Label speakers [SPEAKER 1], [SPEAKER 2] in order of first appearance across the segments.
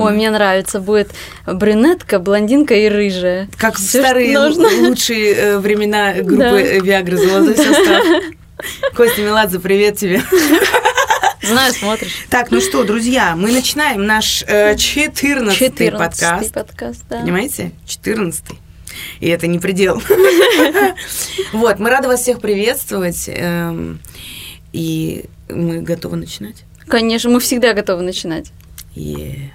[SPEAKER 1] Ой, мне нравится, будет брюнетка, блондинка и рыжая.
[SPEAKER 2] Как в
[SPEAKER 1] Всё,
[SPEAKER 2] старые
[SPEAKER 1] что нужно.
[SPEAKER 2] лучшие э, времена группы
[SPEAKER 1] Да.
[SPEAKER 2] э, Виагры «Золотой состав». Костя Меладзе, привет тебе.
[SPEAKER 1] Знаю, смотришь.
[SPEAKER 2] Так, ну что, друзья, мы начинаем наш э, 14
[SPEAKER 1] 14
[SPEAKER 2] подкаст.
[SPEAKER 1] подкаст, да.
[SPEAKER 2] Понимаете? 14 И это не предел. Вот, мы рады вас всех приветствовать. эм, И мы готовы начинать.
[SPEAKER 1] Конечно, мы всегда готовы начинать.
[SPEAKER 2] Е.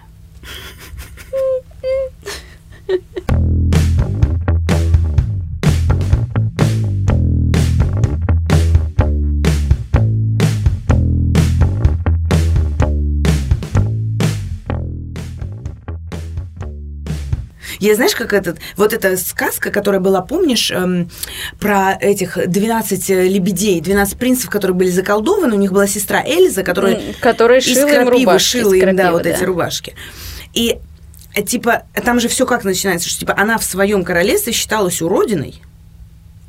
[SPEAKER 2] Я знаешь, как этот, вот эта сказка, которая была, помнишь, эм, про этих 12 лебедей, 12 принцев, которые были заколдованы, у них была сестра Эльза, которая
[SPEAKER 1] Которая
[SPEAKER 2] из
[SPEAKER 1] шила им
[SPEAKER 2] крапивы
[SPEAKER 1] рубашки.
[SPEAKER 2] шила им, да,
[SPEAKER 1] крапивы,
[SPEAKER 2] вот эти рубашки. И э, типа, там же все как начинается, что типа она в своем королевстве считалась уродиной,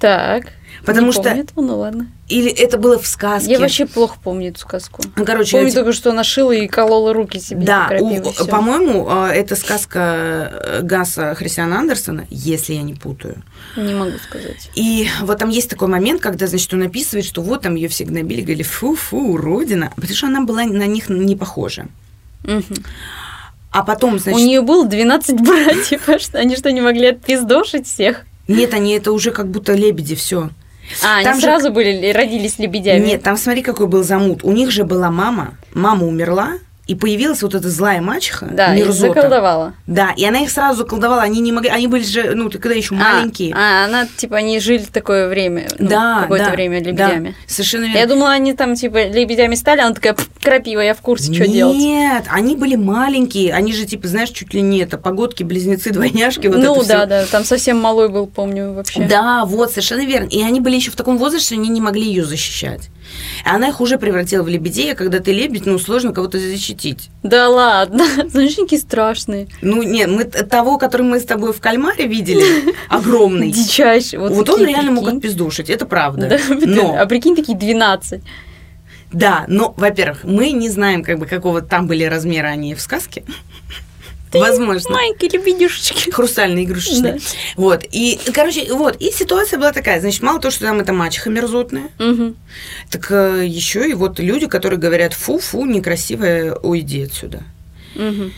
[SPEAKER 1] Так.
[SPEAKER 2] Потому
[SPEAKER 1] не
[SPEAKER 2] что-
[SPEAKER 1] помню этого, ну ладно.
[SPEAKER 2] или это было в сказке.
[SPEAKER 1] Я вообще плохо помню эту сказку.
[SPEAKER 2] Короче,
[SPEAKER 1] Помню
[SPEAKER 2] эти-
[SPEAKER 1] только, что она шила и колола руки себе.
[SPEAKER 2] да, у- по-моему, э, это сказка э, Гаса Христиана Андерсона, если я не путаю.
[SPEAKER 1] Не могу сказать.
[SPEAKER 2] И вот там есть такой момент, когда, значит, он описывает, что вот там ее все гнобили, говорили, фу-фу, уродина, потому что она была на них не похожа.
[SPEAKER 1] Мгм.
[SPEAKER 2] А потом, значит,
[SPEAKER 1] У нее было 12 братьев, а что, они что, не могли отпиздошить всех?
[SPEAKER 2] нет, они это уже как будто лебеди, все.
[SPEAKER 1] А,
[SPEAKER 2] Там
[SPEAKER 1] они
[SPEAKER 2] же-
[SPEAKER 1] сразу были, родились лебедями.
[SPEAKER 2] Нет, там смотри, какой был замут. У них же была мама, мама умерла, и появилась вот эта злая мачеха,
[SPEAKER 1] Да,
[SPEAKER 2] мерзота.
[SPEAKER 1] заколдовала.
[SPEAKER 2] Да, и она их сразу заколдовала, они не могли, они были же, ну, ты когда еще маленькие.
[SPEAKER 1] А, а, она, типа, они жили такое время, ну,
[SPEAKER 2] да,
[SPEAKER 1] какое-то
[SPEAKER 2] да,
[SPEAKER 1] время
[SPEAKER 2] да,
[SPEAKER 1] лебедями.
[SPEAKER 2] совершенно верно.
[SPEAKER 1] Я думала, они там, типа, лебедями стали, а она такая, «Пф, крапива, я в курсе, что делать.
[SPEAKER 2] Нет, они были маленькие, они же, типа, знаешь, чуть ли не это, погодки, близнецы, двойняшки, вот
[SPEAKER 1] ну, да,
[SPEAKER 2] всё.
[SPEAKER 1] да, там совсем малой был, помню, вообще.
[SPEAKER 2] Да, вот, совершенно верно. И они были еще в таком возрасте, они не могли ее защищать. И она их уже превратила в лебедей, а когда ты лебедь, ну, сложно кого-то защитить.
[SPEAKER 1] Да ладно, знаешь, какие страшные.
[SPEAKER 2] Ну, нет, мы того, который мы с тобой в кальмаре видели, огромный.
[SPEAKER 1] Дичайшие. Вот,
[SPEAKER 2] Вот он реально мог
[SPEAKER 1] прикинь.
[SPEAKER 2] отпиздушить, это правда.
[SPEAKER 1] Да,
[SPEAKER 2] Но,
[SPEAKER 1] А прикинь, такие 12.
[SPEAKER 2] да, но, во-первых, мы не знаем, как бы, какого там были размера они в сказке. Возможно.
[SPEAKER 1] Маленькие лебедюшечки.
[SPEAKER 2] Хрустальные игрушечные.
[SPEAKER 1] Да.
[SPEAKER 2] Вот. И, короче, вот. И ситуация была такая. Значит, мало того, что там это мачеха мерзотная,
[SPEAKER 1] Мгм.
[SPEAKER 2] так еще и вот люди, которые говорят, фу-фу, некрасивая, уйди отсюда.
[SPEAKER 1] Мгм.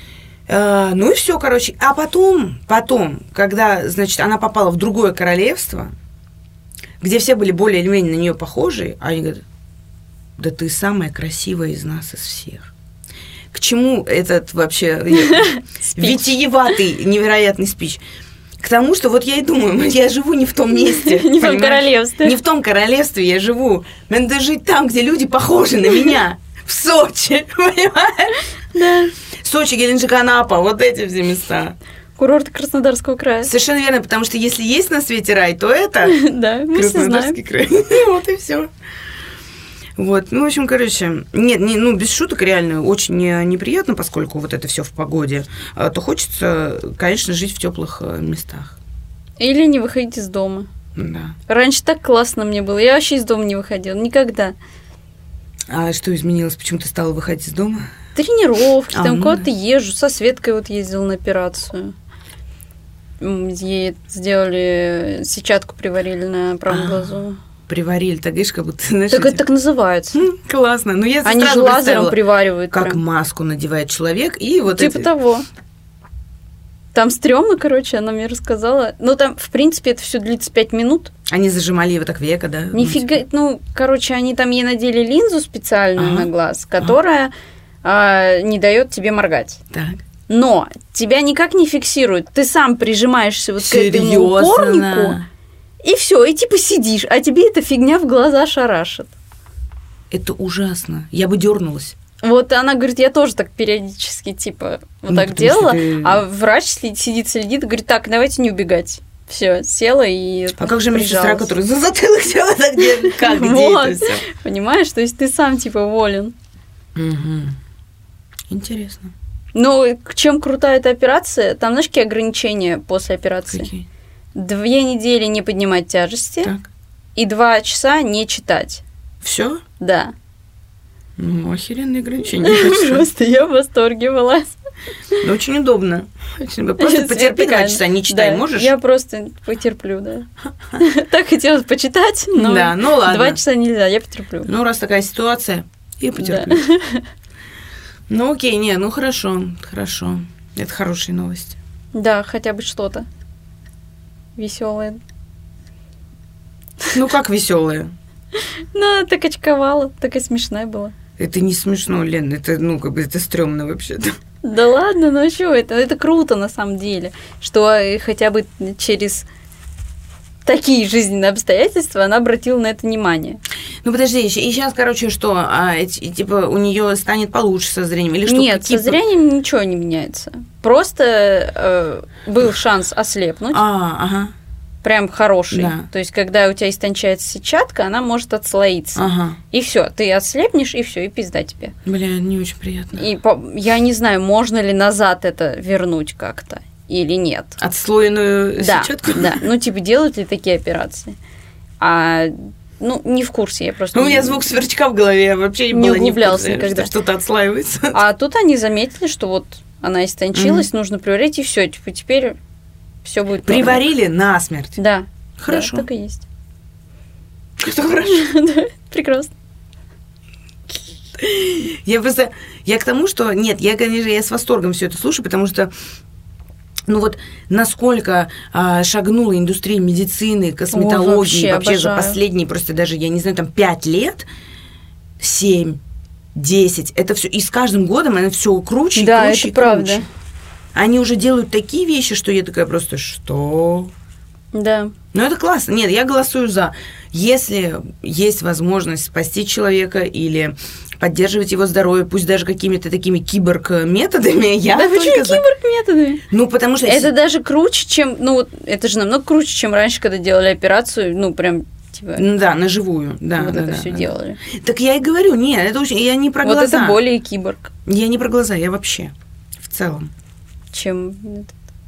[SPEAKER 2] Э, ну и все, короче. А потом, потом, когда, значит, она попала в другое королевство, где все были более или менее на нее похожи, они говорят, да ты самая красивая из нас, из всех. К чему этот вообще витиеватый, невероятный спич? К тому, что вот я и думаю, я живу не в том месте.
[SPEAKER 1] Не в том королевстве.
[SPEAKER 2] Не в том королевстве я живу. Мне надо жить там, где люди похожи на меня. В Сочи, понимаешь?
[SPEAKER 1] Да.
[SPEAKER 2] Сочи, Геленджик, Анапа, вот эти все места.
[SPEAKER 1] Курорты Краснодарского края.
[SPEAKER 2] Совершенно верно, потому что если есть на свете рай, то это
[SPEAKER 1] Да, мы все знаем.
[SPEAKER 2] Краснодарский край. Вот и все. Вот, ну, в общем, короче, нет, не, ну, без шуток, реально, очень э, неприятно, поскольку вот это все в погоде, а, то хочется, конечно, жить в теплых э, местах.
[SPEAKER 1] Или не выходить из дома.
[SPEAKER 2] Да.
[SPEAKER 1] Раньше так классно мне было. Я вообще из дома не выходила. Никогда.
[SPEAKER 2] А что изменилось? Почему ты стала выходить из дома?
[SPEAKER 1] Тренировки,
[SPEAKER 2] А,
[SPEAKER 1] там
[SPEAKER 2] ну
[SPEAKER 1] куда-то езжу. Со Светкой вот ездила на операцию. Ей сделали сетчатку приварили на правом
[SPEAKER 2] А,
[SPEAKER 1] глазу.
[SPEAKER 2] Приварили, так говоришь, как будто, знаешь,
[SPEAKER 1] Так
[SPEAKER 2] эти-
[SPEAKER 1] это так называется.
[SPEAKER 2] М, Классно. Ну, я
[SPEAKER 1] Они же лазером приваривают.
[SPEAKER 2] как
[SPEAKER 1] прям.
[SPEAKER 2] маску надевает человек, и вот
[SPEAKER 1] Типа
[SPEAKER 2] эти-
[SPEAKER 1] того. Там стрёмно, короче, она мне рассказала. Ну, там, в принципе, это все длится пять минут.
[SPEAKER 2] Они зажимали его так века, да? Ну,
[SPEAKER 1] Нифига, ну, короче, они там ей надели линзу специальную
[SPEAKER 2] Ага.
[SPEAKER 1] на глаз, которая а, не дает тебе моргать.
[SPEAKER 2] Так.
[SPEAKER 1] Но тебя никак не фиксирует. Ты сам прижимаешься вот к этому
[SPEAKER 2] Серьезно?
[SPEAKER 1] упорнику, и все, и типа сидишь, а тебе эта фигня в глаза шарашит.
[SPEAKER 2] Это ужасно. Я бы дернулась.
[SPEAKER 1] Вот она говорит, я тоже так периодически, типа, вот
[SPEAKER 2] Ну,
[SPEAKER 1] так делала,
[SPEAKER 2] ты-
[SPEAKER 1] а врач сидит, следит, говорит, так, давайте не убегать. Все, села и
[SPEAKER 2] А как же медсестра, которая за затылок взяла, так где, как, где
[SPEAKER 1] Вот.
[SPEAKER 2] это все?
[SPEAKER 1] Понимаешь, то есть ты сам, типа, волен.
[SPEAKER 2] Интересно.
[SPEAKER 1] Ну, чем крутая эта операция, там, знаешь, какие ограничения после операции?
[SPEAKER 2] Какие?
[SPEAKER 1] Две недели не поднимать тяжести
[SPEAKER 2] Так.
[SPEAKER 1] и два часа не читать.
[SPEAKER 2] Все?
[SPEAKER 1] Да.
[SPEAKER 2] Ну, охеренные ограничения.
[SPEAKER 1] Просто я в восторге была.
[SPEAKER 2] Ну, очень удобно. Просто потерпи два часа, не читай,
[SPEAKER 1] Да,
[SPEAKER 2] можешь?
[SPEAKER 1] Я просто потерплю, да. Так хотелось почитать, но
[SPEAKER 2] Да, ну ладно.
[SPEAKER 1] два часа нельзя, я потерплю.
[SPEAKER 2] Ну, раз такая ситуация, и потерплю. Ну, окей, не, ну хорошо, хорошо. Это хорошие новости.
[SPEAKER 1] Да, хотя бы что-то веселое.
[SPEAKER 2] Ну, как веселые.
[SPEAKER 1] Ну, так очковала, так и смешная была.
[SPEAKER 2] Это не смешно, Лен, это, ну, как бы, это стрёмно вообще-то.
[SPEAKER 1] Да ладно, ну что, это, это круто на самом деле, что э, хотя бы через такие жизненные обстоятельства она обратила на это внимание.
[SPEAKER 2] Ну, подожди, и сейчас, короче, что, а, типа, у нее станет получше со зрением? Или что?
[SPEAKER 1] Нет,
[SPEAKER 2] какие
[SPEAKER 1] со зрением ничего не меняется. Просто э, был шанс ослепнуть,
[SPEAKER 2] А, ага,
[SPEAKER 1] прям хороший.
[SPEAKER 2] Да.
[SPEAKER 1] То есть, когда у тебя истончается сетчатка, она может отслоиться.
[SPEAKER 2] ага.
[SPEAKER 1] И все, ты ослепнешь, и все, и пизда тебе.
[SPEAKER 2] Бля, не очень приятно.
[SPEAKER 1] И по- я не знаю, можно ли назад это вернуть как-то или нет.
[SPEAKER 2] Отслоенную
[SPEAKER 1] Да,
[SPEAKER 2] сетчатку?
[SPEAKER 1] да. Ну, типа, делают ли такие операции? А, ну, не в курсе, я просто...
[SPEAKER 2] Ну, у меня
[SPEAKER 1] не-
[SPEAKER 2] звук сверчка в голове, я вообще
[SPEAKER 1] Не
[SPEAKER 2] была в
[SPEAKER 1] углублялся
[SPEAKER 2] курсе,
[SPEAKER 1] никогда.
[SPEAKER 2] Что что-то отслаивается.
[SPEAKER 1] А тут они заметили, что вот она истончилась, нужно приварить, и все, типа, теперь все будет.
[SPEAKER 2] Приварили насмерть.
[SPEAKER 1] Да.
[SPEAKER 2] Хорошо.
[SPEAKER 1] Да, так и есть.
[SPEAKER 2] Это хорошо.
[SPEAKER 1] Да, Прекрасно.
[SPEAKER 2] Я просто, я к тому, что, нет, я, конечно, я с восторгом все это слушаю, потому что ну вот насколько а, шагнула индустрия медицины, косметологии
[SPEAKER 1] вообще
[SPEAKER 2] вообще, за последние просто даже, я не знаю, там пять лет, семь, десять, это все, и с каждым годом она все круче,
[SPEAKER 1] Да,
[SPEAKER 2] круче,
[SPEAKER 1] это
[SPEAKER 2] и
[SPEAKER 1] правда.
[SPEAKER 2] круче. Они уже делают такие вещи, что я такая просто, что?
[SPEAKER 1] Да.
[SPEAKER 2] Ну, это классно. Нет, я голосую за. Если есть возможность спасти человека или поддерживать его здоровье, пусть даже какими-то такими киборг-методами, я
[SPEAKER 1] да почему
[SPEAKER 2] за.
[SPEAKER 1] киборг-методы?
[SPEAKER 2] Ну, потому что...
[SPEAKER 1] Это даже круче, чем... Ну, вот это же намного круче, чем раньше, когда делали операцию, ну, прям, типа,
[SPEAKER 2] Ну Да, на живую, да.
[SPEAKER 1] вот
[SPEAKER 2] да,
[SPEAKER 1] это
[SPEAKER 2] да,
[SPEAKER 1] все
[SPEAKER 2] да.
[SPEAKER 1] делали.
[SPEAKER 2] Так я и говорю, нет, это очень, я не про
[SPEAKER 1] вот
[SPEAKER 2] глаза.
[SPEAKER 1] это более киборг,
[SPEAKER 2] Я не про глаза, я вообще в целом.
[SPEAKER 1] чем...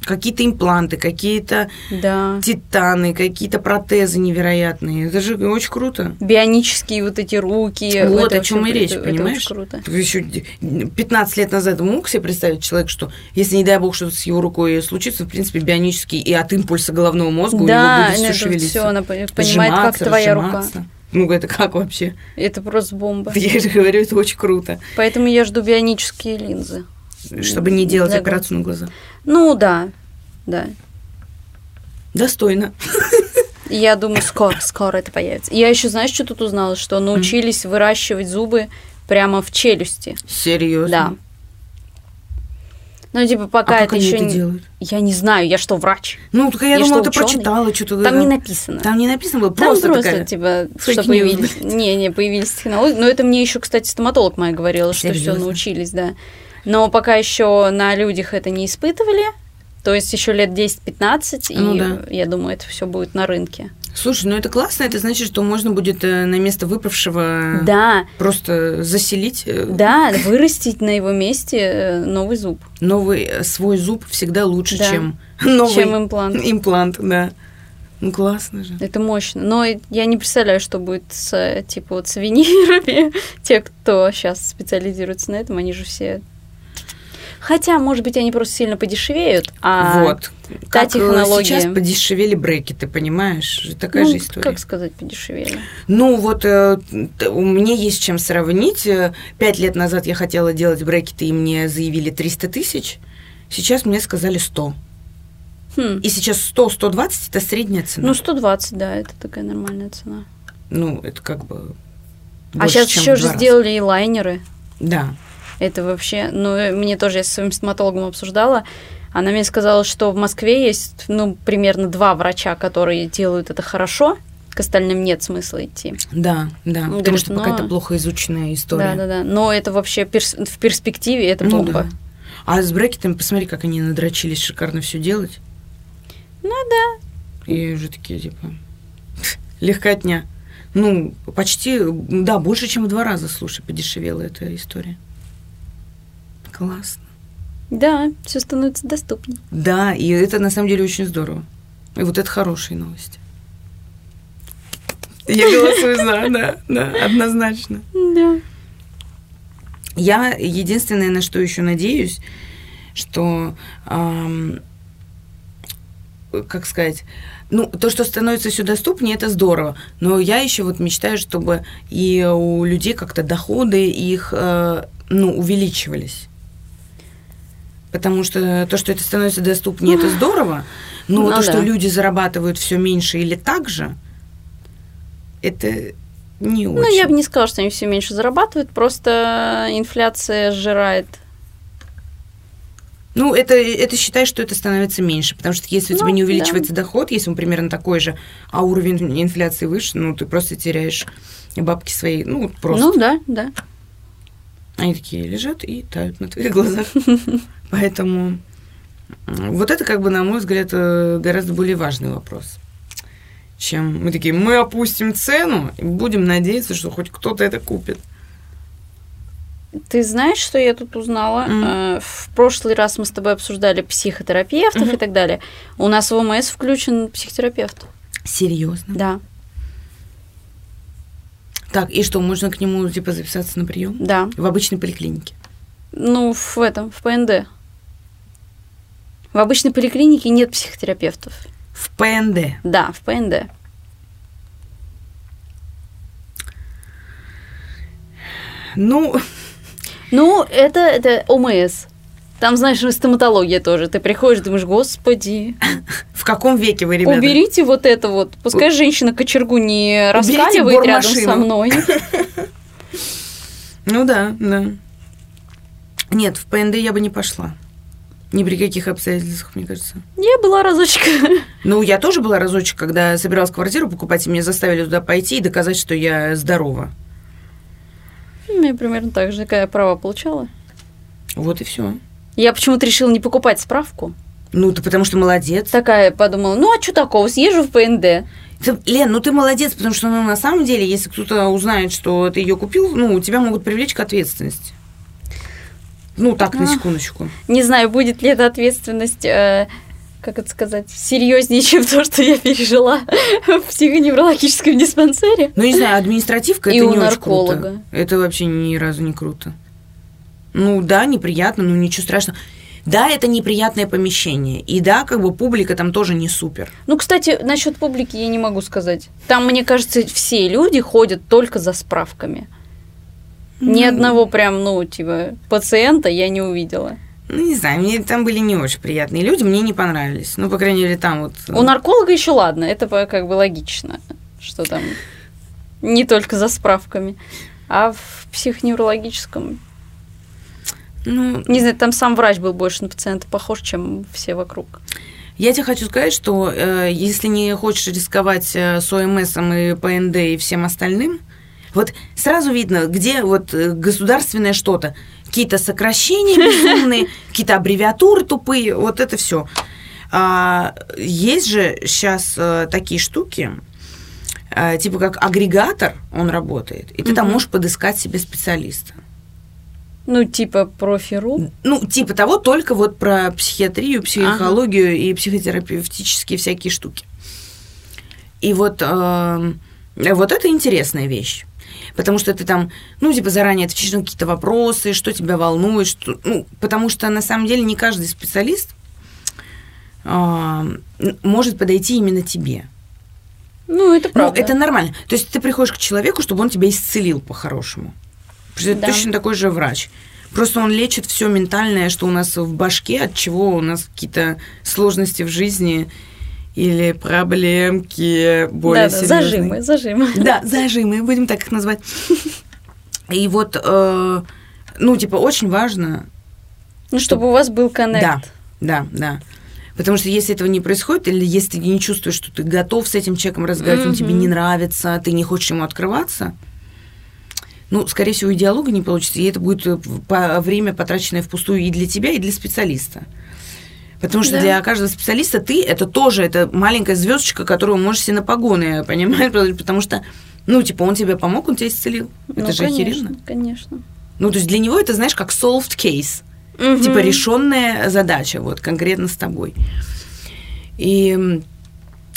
[SPEAKER 2] Какие-то импланты, какие-то
[SPEAKER 1] Да.
[SPEAKER 2] титаны, какие-то протезы невероятные. Это же очень круто.
[SPEAKER 1] Бионические вот эти руки.
[SPEAKER 2] Вот о чем и речь,
[SPEAKER 1] это-
[SPEAKER 2] понимаешь?
[SPEAKER 1] Это очень круто.
[SPEAKER 2] Еще 15 лет назад мог себе представить человек, что если, не дай бог, что-то с его рукой случится, в принципе, бионический, и от импульса головного мозга у него
[SPEAKER 1] Да,
[SPEAKER 2] будет все шевелиться.
[SPEAKER 1] все, она понимает, как твоя рука.
[SPEAKER 2] Ну, это как вообще?
[SPEAKER 1] Это просто бомба.
[SPEAKER 2] Я же говорю, это очень круто.
[SPEAKER 1] Поэтому я жду бионические линзы.
[SPEAKER 2] Чтобы не делать операцию на глаза.
[SPEAKER 1] Ну да, да.
[SPEAKER 2] Достойно.
[SPEAKER 1] Я думаю, скоро, скоро это появится. Я еще, знаешь, что тут узнала? Что научились выращивать зубы прямо в челюсти.
[SPEAKER 2] Серьезно.
[SPEAKER 1] Да. Ну, типа,
[SPEAKER 2] А
[SPEAKER 1] пока
[SPEAKER 2] как
[SPEAKER 1] это еще
[SPEAKER 2] это
[SPEAKER 1] не...
[SPEAKER 2] делают?
[SPEAKER 1] Я не знаю, я что, врач?
[SPEAKER 2] Ну, только я,
[SPEAKER 1] Я
[SPEAKER 2] думала,
[SPEAKER 1] что,
[SPEAKER 2] ты прочитала что-то.
[SPEAKER 1] Там не написано.
[SPEAKER 2] Там не написано было,
[SPEAKER 1] Там
[SPEAKER 2] просто,
[SPEAKER 1] просто,
[SPEAKER 2] такая...
[SPEAKER 1] типа,
[SPEAKER 2] фейк
[SPEAKER 1] что появились. Не, не, появились технологии. Но это мне еще, кстати, стоматолог моя говорила, что все научились, да. Но пока еще на людях это не испытывали. То есть еще лет 10-15,
[SPEAKER 2] Ну
[SPEAKER 1] и
[SPEAKER 2] да.
[SPEAKER 1] я думаю, это все будет на рынке.
[SPEAKER 2] Слушай, ну это классно, это значит, что можно будет э, на место выпавшего
[SPEAKER 1] Да,
[SPEAKER 2] просто заселить э,
[SPEAKER 1] да, вырастить на его месте э, новый зуб,
[SPEAKER 2] новый э, свой зуб всегда лучше,
[SPEAKER 1] Да.
[SPEAKER 2] чем новый
[SPEAKER 1] чем имплант.
[SPEAKER 2] имплант, да. Ну классно же.
[SPEAKER 1] Это мощно. Но я не представляю, что будет с, э, типа, вот с винирами. Те, кто сейчас специализируется на этом, они же все... Хотя, может быть, они просто сильно подешевеют, а
[SPEAKER 2] вот.
[SPEAKER 1] та
[SPEAKER 2] Как э,
[SPEAKER 1] технология-
[SPEAKER 2] сейчас подешевели брекеты, понимаешь? Такая
[SPEAKER 1] ну,
[SPEAKER 2] же история.
[SPEAKER 1] как сказать, подешевели.
[SPEAKER 2] Ну, вот э, у меня есть чем сравнить. Э, Пять лет назад я хотела делать брекеты, и мне заявили 300 тысяч. Сейчас мне сказали 100.
[SPEAKER 1] Хм.
[SPEAKER 2] И сейчас 100-120 – это средняя цена.
[SPEAKER 1] Ну, 120, да, это такая нормальная цена.
[SPEAKER 2] Ну, это как бы
[SPEAKER 1] а
[SPEAKER 2] больше,
[SPEAKER 1] сейчас
[SPEAKER 2] чем
[SPEAKER 1] еще же
[SPEAKER 2] раза.
[SPEAKER 1] сделали и лайнеры.
[SPEAKER 2] Да.
[SPEAKER 1] Это вообще, ну, э, мне тоже, я со своим стоматологом обсуждала, она мне сказала, что в Москве есть, ну, примерно два врача, которые делают это хорошо, к остальным нет смысла идти.
[SPEAKER 2] Да, да.
[SPEAKER 1] Он
[SPEAKER 2] потому
[SPEAKER 1] говорит,
[SPEAKER 2] что пока
[SPEAKER 1] но-
[SPEAKER 2] это плохо изученная история.
[SPEAKER 1] Да, да, да. Но это вообще перс- в перспективе это
[SPEAKER 2] Ну
[SPEAKER 1] бомба.
[SPEAKER 2] да. А с брекетами, посмотри, как они надрочились шикарно все делать.
[SPEAKER 1] Ну да.
[SPEAKER 2] И уже такие, типа, легкотня. Ну, почти, да, больше, чем в два раза, слушай, подешевела эта история. Классно.
[SPEAKER 1] Да, все становится доступнее.
[SPEAKER 2] Да, и это на самом деле очень здорово. И вот это хорошие новости. Я голосую за, да, да, однозначно.
[SPEAKER 1] Да.
[SPEAKER 2] Я единственное, на что еще надеюсь, что, ам, как сказать, ну, то, что становится все доступнее, это здорово. Но я еще вот мечтаю, чтобы и у людей как-то доходы их, э, ну, увеличивались. Потому что то, что это становится доступнее, это здорово. Но
[SPEAKER 1] Ну
[SPEAKER 2] то,
[SPEAKER 1] да.
[SPEAKER 2] что люди зарабатывают все меньше или так же, это не очень.
[SPEAKER 1] Ну, я бы не сказала, что они все меньше зарабатывают, просто инфляция сжирает.
[SPEAKER 2] Ну, это, это считай, что это становится меньше, потому что если у тебя
[SPEAKER 1] Ну,
[SPEAKER 2] не
[SPEAKER 1] да.
[SPEAKER 2] увеличивается доход, если он примерно такой же, а уровень инфляции выше, ну, ты просто теряешь бабки свои, ну, просто.
[SPEAKER 1] Ну да, да.
[SPEAKER 2] Они такие лежат и тают на твоих глазах. Поэтому вот это, как бы, на мой взгляд, э, гораздо более важный вопрос. Чем мы такие, мы опустим цену и будем надеяться, что хоть кто-то это купит.
[SPEAKER 1] Ты знаешь, что я тут узнала? Э, В прошлый раз мы с тобой обсуждали психотерапевтов
[SPEAKER 2] Мгм.
[SPEAKER 1] и так далее. У нас в ОМС включен психотерапевт.
[SPEAKER 2] Серьезно.
[SPEAKER 1] Да,
[SPEAKER 2] Так, и что, можно к нему, типа, записаться на прием?
[SPEAKER 1] да.
[SPEAKER 2] В обычной поликлинике.
[SPEAKER 1] Ну, в этом, в ПНД. В обычной поликлинике нет психотерапевтов.
[SPEAKER 2] В ПНД.
[SPEAKER 1] Да, в ПНД.
[SPEAKER 2] Ну,
[SPEAKER 1] Ну, это, это ОМС. Там, знаешь, стоматология тоже. Ты приходишь, думаешь, господи,
[SPEAKER 2] в каком веке вы, ребята?
[SPEAKER 1] уберите вот это вот. Пускай женщина кочергу не раскаливает рядом со мной.
[SPEAKER 2] Ну да, да. Нет, в ПНД я бы не пошла. Ни при каких обстоятельствах, мне кажется.
[SPEAKER 1] Я была разочек.
[SPEAKER 2] Ну, я тоже была разочек, когда собиралась квартиру покупать, и меня заставили туда пойти и доказать, что я здорова.
[SPEAKER 1] Я примерно так же, какая права получала.
[SPEAKER 2] Вот и все.
[SPEAKER 1] Я почему-то решила не покупать справку.
[SPEAKER 2] Ну, ты потому что молодец.
[SPEAKER 1] Такая подумала, ну а что такого, съезжу в ПНД.
[SPEAKER 2] Ты- Лен, ну ты молодец, потому что ну, на самом деле, если кто-то узнает, что ты ее купил, ну, тебя могут привлечь к ответственности. Ну, так, на
[SPEAKER 1] А.
[SPEAKER 2] секундочку.
[SPEAKER 1] Не знаю, будет ли эта ответственность, э, как это сказать, серьезнее, чем то, что я пережила в психоневрологическом диспансере.
[SPEAKER 2] Ну, не знаю, административка это не очень круто. Это вообще ни разу не круто. Ну да, неприятно, но ничего страшного. Да, это неприятное помещение. И да, как бы публика там тоже не супер.
[SPEAKER 1] Ну, кстати, насчет публики я не могу сказать. Там, мне кажется, все люди ходят только за справками. Ни
[SPEAKER 2] Ну,
[SPEAKER 1] одного прям, ну, типа, пациента я не увидела.
[SPEAKER 2] Ну, не знаю, мне там были не очень приятные люди, мне не понравились. Ну, по крайней мере, там вот...
[SPEAKER 1] У нарколога еще ладно, это как бы логично, что там не только за справками. А в психоневрологическом,
[SPEAKER 2] Ну,
[SPEAKER 1] не знаю, там сам врач был больше на пациента похож, чем все вокруг.
[SPEAKER 2] я тебе хочу сказать, что э, если не хочешь рисковать э, с ОМСом и ПНД и всем остальным, вот сразу видно, где вот э, государственное что-то. Какие-то сокращения безумные, какие-то аббревиатуры тупые, вот это все. есть же сейчас такие штуки, э, типа как агрегатор, он работает, и ты там
[SPEAKER 1] Мгм.
[SPEAKER 2] можешь подыскать себе специалиста.
[SPEAKER 1] Ну, типа профи.ру.
[SPEAKER 2] Ну, типа того, только вот про психиатрию, психологию и психотерапевтические всякие штуки. И вот, э, вот это интересная вещь. Потому что ты там, ну, типа, заранее отвечаешь на какие-то вопросы, что тебя волнует, что, ну, потому что на самом деле не каждый специалист э, может подойти именно тебе.
[SPEAKER 1] Ну, это правда.
[SPEAKER 2] Ну, это нормально. То есть ты приходишь к человеку, чтобы он тебя исцелил по-хорошему. Это
[SPEAKER 1] Да.
[SPEAKER 2] точно такой же врач. Просто он лечит все ментальное, что у нас в башке, от чего у нас какие-то сложности в жизни или проблемки более
[SPEAKER 1] Да,
[SPEAKER 2] серьезные.
[SPEAKER 1] зажимы, зажимы.
[SPEAKER 2] Да, зажимы, будем так их назвать. И вот, э, ну, типа, очень важно
[SPEAKER 1] Ну, чтобы у вас был коннект.
[SPEAKER 2] да, да, да. Потому что если этого не происходит, или если ты не чувствуешь, что ты готов с этим человеком разговаривать, он тебе не нравится, ты не хочешь ему открываться, ну, скорее всего, и диалога не получится, и это будет э, время, потраченное впустую и для тебя, и для специалиста. Потому что
[SPEAKER 1] Да.
[SPEAKER 2] для каждого специалиста ты это тоже это маленькая звездочка, которую можешь себе на погоны, понимаешь? Потому что, ну, типа, он тебе помог, он тебя исцелил. Это
[SPEAKER 1] Ну,
[SPEAKER 2] же охеренно.
[SPEAKER 1] конечно, конечно.
[SPEAKER 2] Ну, то есть для него это, знаешь, как solved case. Типа
[SPEAKER 1] Мгм.
[SPEAKER 2] решенная задача, вот конкретно с тобой. И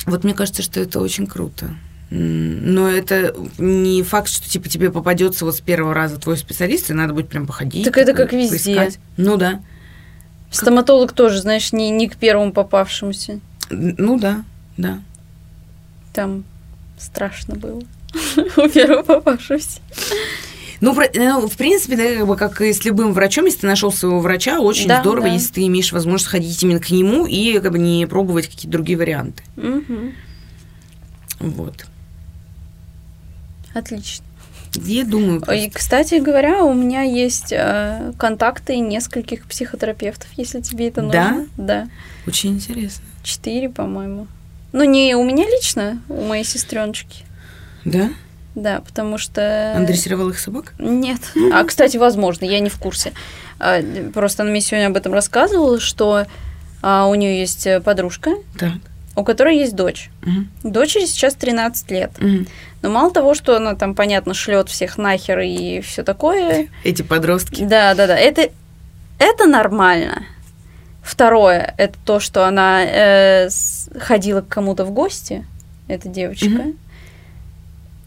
[SPEAKER 2] вот мне кажется, что это очень круто. Но это не факт, что типа тебе попадется вот с первого раза твой специалист, и надо будет прям походить.
[SPEAKER 1] Так это
[SPEAKER 2] такой,
[SPEAKER 1] как везде.
[SPEAKER 2] поискать. Ну да.
[SPEAKER 1] Стоматолог тоже, знаешь, не, не к первому попавшемуся.
[SPEAKER 2] Ну да, да.
[SPEAKER 1] Там страшно было у первого попавшегося.
[SPEAKER 2] Ну, про- ну, в принципе, да, как, бы, как и с любым врачом, если ты нашел своего врача, очень
[SPEAKER 1] Да,
[SPEAKER 2] здорово,
[SPEAKER 1] да.
[SPEAKER 2] если ты имеешь возможность ходить именно к нему и как бы не пробовать какие-то другие варианты.
[SPEAKER 1] Мгм.
[SPEAKER 2] Вот.
[SPEAKER 1] Отлично.
[SPEAKER 2] Я думаю,
[SPEAKER 1] И,
[SPEAKER 2] просто-
[SPEAKER 1] кстати говоря, у меня есть э, контакты нескольких психотерапевтов, если тебе это
[SPEAKER 2] Да?
[SPEAKER 1] нужно. Да.
[SPEAKER 2] очень интересно.
[SPEAKER 1] Четыре, по-моему. Ну, не у меня лично, у моей сестреночки.
[SPEAKER 2] Да?
[SPEAKER 1] Да, потому что...
[SPEAKER 2] Он дрессировал их собак?
[SPEAKER 1] Нет. А, кстати, возможно, я не в курсе. А, Просто она мне сегодня об этом рассказывала, что а, у нее есть э, подружка,
[SPEAKER 2] Так.
[SPEAKER 1] У которой есть дочь.
[SPEAKER 2] Мгм.
[SPEAKER 1] Дочери сейчас 13 лет.
[SPEAKER 2] Мгм.
[SPEAKER 1] Но мало того, что она там, понятно, шлет всех нахер и все такое.
[SPEAKER 2] Эти подростки.
[SPEAKER 1] Да, да, да. Это, это нормально. Второе, это то, что она э, ходила к кому-то в гости, эта девочка.
[SPEAKER 2] Мгм.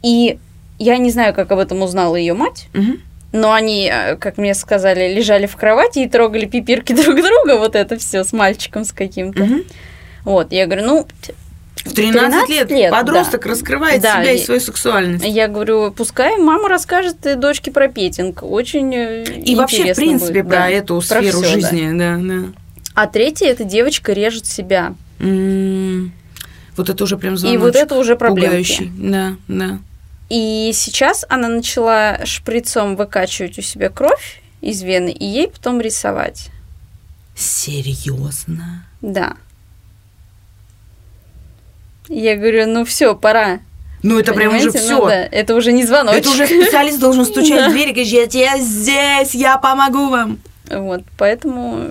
[SPEAKER 1] И я не знаю, как об этом узнала ее мать,
[SPEAKER 2] Мгм.
[SPEAKER 1] но они, э, как мне сказали, лежали в кровати и трогали пипирки друг друга, вот это все с мальчиком с каким-то.
[SPEAKER 2] Мгм.
[SPEAKER 1] Вот, я говорю, ну,
[SPEAKER 2] В 13, лет,
[SPEAKER 1] лет,
[SPEAKER 2] подросток
[SPEAKER 1] да.
[SPEAKER 2] раскрывает
[SPEAKER 1] Да,
[SPEAKER 2] себя и
[SPEAKER 1] и-
[SPEAKER 2] свою сексуальность.
[SPEAKER 1] я говорю, пускай мама расскажет дочке про петинг. Очень э,
[SPEAKER 2] И вообще, в принципе,
[SPEAKER 1] будет,
[SPEAKER 2] про
[SPEAKER 1] да.
[SPEAKER 2] эту
[SPEAKER 1] Про
[SPEAKER 2] сферу
[SPEAKER 1] всё, да.
[SPEAKER 2] жизни, да, да.
[SPEAKER 1] А третье, эта девочка режет себя.
[SPEAKER 2] М, Вот это уже прям
[SPEAKER 1] И
[SPEAKER 2] звоночек
[SPEAKER 1] вот это уже проблемки.
[SPEAKER 2] пугающий. Да, да.
[SPEAKER 1] И сейчас она начала шприцом выкачивать у себя кровь из вены и ей потом рисовать.
[SPEAKER 2] Серьезно?
[SPEAKER 1] Да. Я говорю, ну все, пора.
[SPEAKER 2] Ну, это прям уже
[SPEAKER 1] Понимаете?
[SPEAKER 2] все.
[SPEAKER 1] Ну да, это уже не звоночек.
[SPEAKER 2] Это уже специалист должен стучать
[SPEAKER 1] Да.
[SPEAKER 2] в дверь и говорить, я здесь, я помогу вам.
[SPEAKER 1] Вот, поэтому,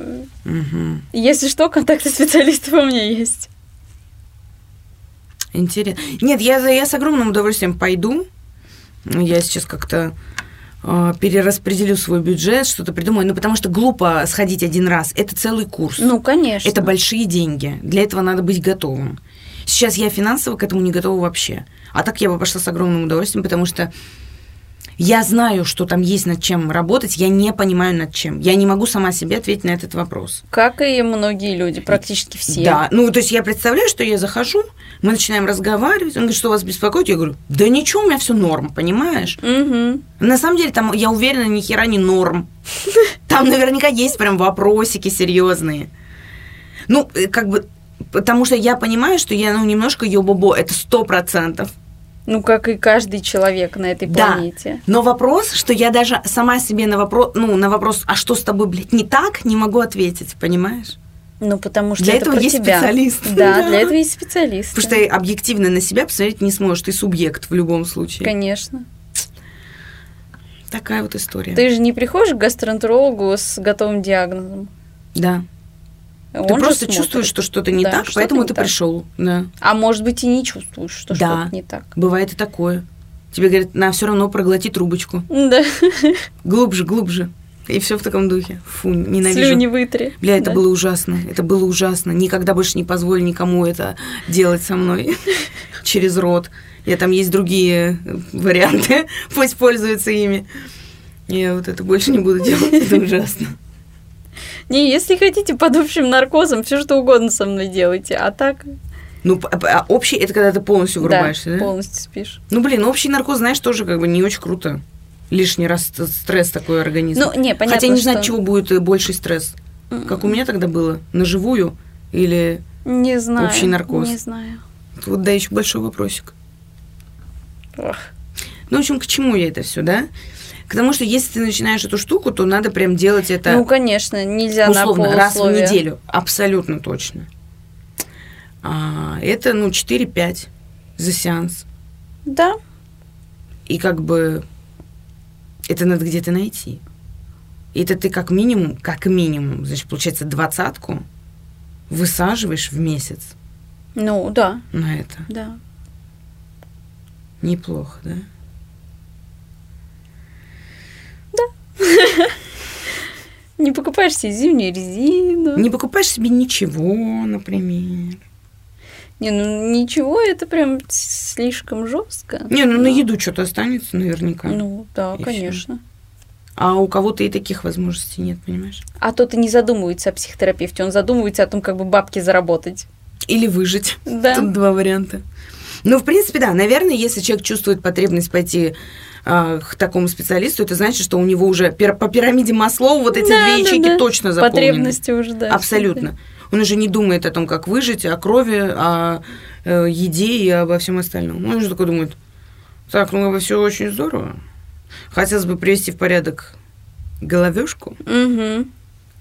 [SPEAKER 1] если что, контакты специалистов у меня есть.
[SPEAKER 2] Интересно. Нет, я, я с огромным удовольствием пойду. Я сейчас как-то э, перераспределю свой бюджет, что-то придумаю. Ну, потому что глупо сходить один раз. Это целый курс.
[SPEAKER 1] Ну, конечно.
[SPEAKER 2] Это большие деньги. Для этого надо быть готовым. Сейчас я финансово к этому не готова вообще. А так я бы пошла с огромным удовольствием, потому что я знаю, что там есть над чем работать, я не понимаю над чем. Я не могу сама себе ответить на этот вопрос.
[SPEAKER 1] Как и многие люди, практически все.
[SPEAKER 2] Да, ну то есть я представляю, что я захожу, мы начинаем разговаривать, он говорит, что вас беспокоит? Я говорю, да ничего, у меня все норм, понимаешь?
[SPEAKER 1] Мгм.
[SPEAKER 2] На самом деле там, я уверена, ни хера не норм. Там наверняка есть прям вопросики серьезные. Ну, э, как бы, потому что я понимаю, что я, ну, немножко ёбобо, это сто процентов.
[SPEAKER 1] Ну, как и каждый человек на этой
[SPEAKER 2] Да.
[SPEAKER 1] планете.
[SPEAKER 2] Но вопрос, что я даже сама себе на вопрос, ну, на вопрос, а что с тобой, блядь, не так, не могу ответить, понимаешь?
[SPEAKER 1] Ну, потому что
[SPEAKER 2] Для
[SPEAKER 1] это
[SPEAKER 2] этого есть
[SPEAKER 1] тебя.
[SPEAKER 2] специалист.
[SPEAKER 1] Да,
[SPEAKER 2] Да.
[SPEAKER 1] для этого есть специалист.
[SPEAKER 2] Потому что объективно на себя посмотреть не сможешь, ты субъект в любом случае.
[SPEAKER 1] Конечно.
[SPEAKER 2] Такая вот история.
[SPEAKER 1] Ты же не приходишь к гастроэнтерологу с готовым диагнозом.
[SPEAKER 2] Да.
[SPEAKER 1] Он
[SPEAKER 2] ты
[SPEAKER 1] же
[SPEAKER 2] просто чувствуешь, что что-то не
[SPEAKER 1] Да,
[SPEAKER 2] так,
[SPEAKER 1] что-то
[SPEAKER 2] поэтому
[SPEAKER 1] не
[SPEAKER 2] ты
[SPEAKER 1] так.
[SPEAKER 2] пришел. Да.
[SPEAKER 1] А может быть и не чувствуешь, что
[SPEAKER 2] Да.
[SPEAKER 1] что-то не так.
[SPEAKER 2] Бывает и такое. Тебе говорят, на все равно проглоти трубочку.
[SPEAKER 1] Да,
[SPEAKER 2] Глубже, глубже. И все в таком духе. Фу, ненавижу.
[SPEAKER 1] слюни вытри.
[SPEAKER 2] Бля, это
[SPEAKER 1] Да.
[SPEAKER 2] было ужасно. Это было ужасно. Никогда больше не позволю никому это делать со мной через рот. Я там есть другие э, варианты. Пусть пользуются ими. Я вот это больше не буду делать. Это ужасно.
[SPEAKER 1] Не, если хотите под общим наркозом, все что угодно со мной делайте. А так,
[SPEAKER 2] Ну, а общий это когда ты полностью вырубаешься, да?
[SPEAKER 1] полностью спишь.
[SPEAKER 2] Ну, блин, общий наркоз, знаешь, тоже как бы не очень круто. Лишний раз ст- стресс такой организм.
[SPEAKER 1] Ну, не, понятно,
[SPEAKER 2] Хотя не
[SPEAKER 1] что-
[SPEAKER 2] чего будет э, больший стресс. Как у меня тогда было? На живую или...
[SPEAKER 1] Не знаю.
[SPEAKER 2] Общий наркоз.
[SPEAKER 1] Не знаю.
[SPEAKER 2] Вот да, еще большой вопросик.
[SPEAKER 1] Ох.
[SPEAKER 2] Ну, в общем, к чему я это все, да? К тому, что если ты начинаешь эту штуку, то надо прям делать это
[SPEAKER 1] Ну, конечно, нельзя
[SPEAKER 2] условно
[SPEAKER 1] на
[SPEAKER 2] раз в неделю. Абсолютно точно. А, это, ну, 4-5 за сеанс.
[SPEAKER 1] Да,
[SPEAKER 2] И как бы это надо где-то найти. И это ты как минимум, как минимум, значит, получается, двадцатку высаживаешь в месяц
[SPEAKER 1] ну, да,
[SPEAKER 2] на это.
[SPEAKER 1] да.
[SPEAKER 2] Неплохо, да?
[SPEAKER 1] Не покупаешь себе зимнюю резину.
[SPEAKER 2] Не покупаешь себе ничего, например.
[SPEAKER 1] Не, ну ничего, это прям слишком жестко.
[SPEAKER 2] Не, ну на еду что-то останется наверняка.
[SPEAKER 1] Ну, да,
[SPEAKER 2] И
[SPEAKER 1] конечно.
[SPEAKER 2] А у кого-то и таких возможностей нет, понимаешь?
[SPEAKER 1] А тот и не задумывается о психотерапевте, он задумывается о том, как бы бабки заработать.
[SPEAKER 2] Или выжить.
[SPEAKER 1] Да.
[SPEAKER 2] Тут два варианта. Ну, в принципе, да. Наверное, если человек чувствует потребность пойти а, к такому специалисту, это значит, что у него уже по пирамиде Маслоу вот эти
[SPEAKER 1] Да,
[SPEAKER 2] две ячейки
[SPEAKER 1] да.
[SPEAKER 2] точно заполнены.
[SPEAKER 1] Потребности уже, да.
[SPEAKER 2] Абсолютно. Он уже не думает о том, как выжить, о крови, о э, еде и обо всем остальном. Он уже такой думает, так, ну, все очень здорово. Хотелось бы привести в порядок головешку,
[SPEAKER 1] Мгм.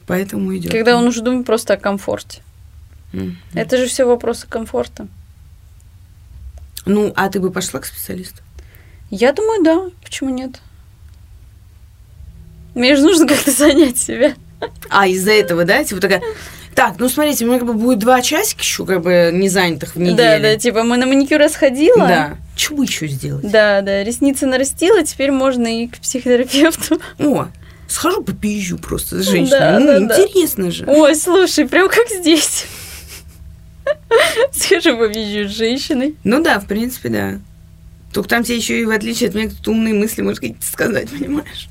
[SPEAKER 2] поэтому идет.
[SPEAKER 1] Когда он уже думает просто о комфорте. Это же все вопросы комфорта.
[SPEAKER 2] Ну, а ты бы пошла к специалисту?
[SPEAKER 1] Я думаю, да. Почему нет? Мне же нужно как-то занять себя.
[SPEAKER 2] А, из-за этого, да? Типа такая, так, ну смотрите, у меня как бы будет два часика еще как бы не занятых в неделю.
[SPEAKER 1] Да, да, типа мы на маникюр сходила.
[SPEAKER 2] Да. Бы еще сделать?
[SPEAKER 1] Да, да, ресницы нарастила, теперь можно и к психотерапевту.
[SPEAKER 2] О, схожу попизжу просто с женщиной.
[SPEAKER 1] Да,
[SPEAKER 2] ну,
[SPEAKER 1] да, да.
[SPEAKER 2] интересно же.
[SPEAKER 1] Ой, слушай, прям как здесь. Скажи, побежишь с женщиной.
[SPEAKER 2] Ну да, в принципе, да. Только там тебе еще и в отличие от меня кто-то умные мысли может какие-то сказать, понимаешь?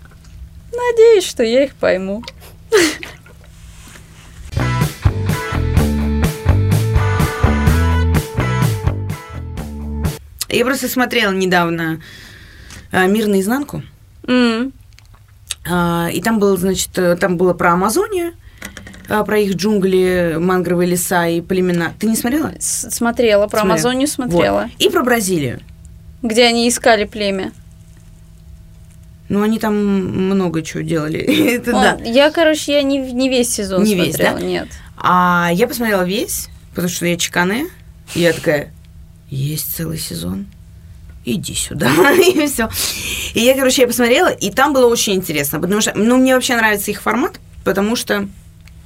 [SPEAKER 1] Надеюсь, что я их пойму.
[SPEAKER 2] Я просто смотрела недавно а, «Мир наизнанку», а, и там было, значит, э, там было про Амазонию, а, про их джунгли, мангровые леса и племена. Ты не смотрела?
[SPEAKER 1] с- Смотрела, про
[SPEAKER 2] Смотрела.
[SPEAKER 1] Амазонию смотрела.
[SPEAKER 2] Вот. И про Бразилию.
[SPEAKER 1] Где они искали племя.
[SPEAKER 2] Ну, они там много чего делали. Это да.
[SPEAKER 1] Он- Я, короче, я не, не весь сезон
[SPEAKER 2] Не весь,
[SPEAKER 1] смотрела,
[SPEAKER 2] да?
[SPEAKER 1] нет.
[SPEAKER 2] А я посмотрела весь, потому что я чекане. И я такая, есть целый сезон. Иди сюда. и все. И я, короче, я посмотрела, и там было очень интересно, потому что, ну, мне вообще нравится их формат, потому что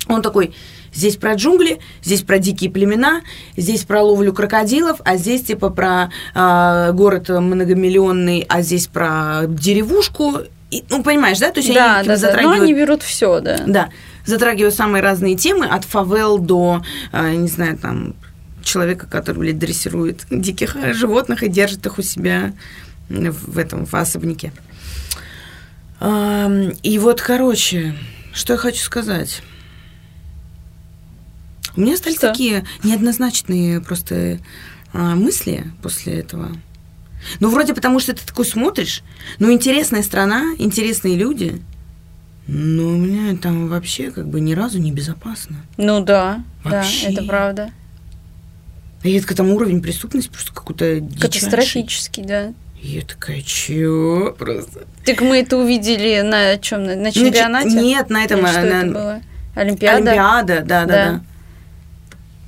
[SPEAKER 2] он такой, здесь про джунгли, здесь про дикие племена, здесь про ловлю крокодилов, а здесь типа про а, город многомиллионный, а здесь про деревушку. И, ну, понимаешь, да? То есть
[SPEAKER 1] Да,
[SPEAKER 2] они
[SPEAKER 1] да,
[SPEAKER 2] типа,
[SPEAKER 1] да. Но
[SPEAKER 2] затрагивают
[SPEAKER 1] они берут все, да.
[SPEAKER 2] да, затрагивают самые разные темы, от фавел до, э, не знаю, там, человека, который, блядь, дрессирует диких э, животных и держит их у себя в этом, в особняке. И вот, короче, что я хочу сказать. У меня стали
[SPEAKER 1] Что?
[SPEAKER 2] такие неоднозначные просто а, мысли после этого. Ну, вроде потому, что ты такой смотришь, ну, интересная страна, интересные люди, но у меня там вообще как бы ни разу не безопасно.
[SPEAKER 1] Ну да,
[SPEAKER 2] Вообще.
[SPEAKER 1] да, это правда.
[SPEAKER 2] И это там уровень преступности просто какой-то.
[SPEAKER 1] Катастрофический, да.
[SPEAKER 2] Я такая, чё? Просто.
[SPEAKER 1] Так мы это увидели на чем? На, на чемпионате?
[SPEAKER 2] Нет, на этом...
[SPEAKER 1] Или что
[SPEAKER 2] на-
[SPEAKER 1] это было? Олимпиада?
[SPEAKER 2] Олимпиада, да, да,
[SPEAKER 1] Да.
[SPEAKER 2] да.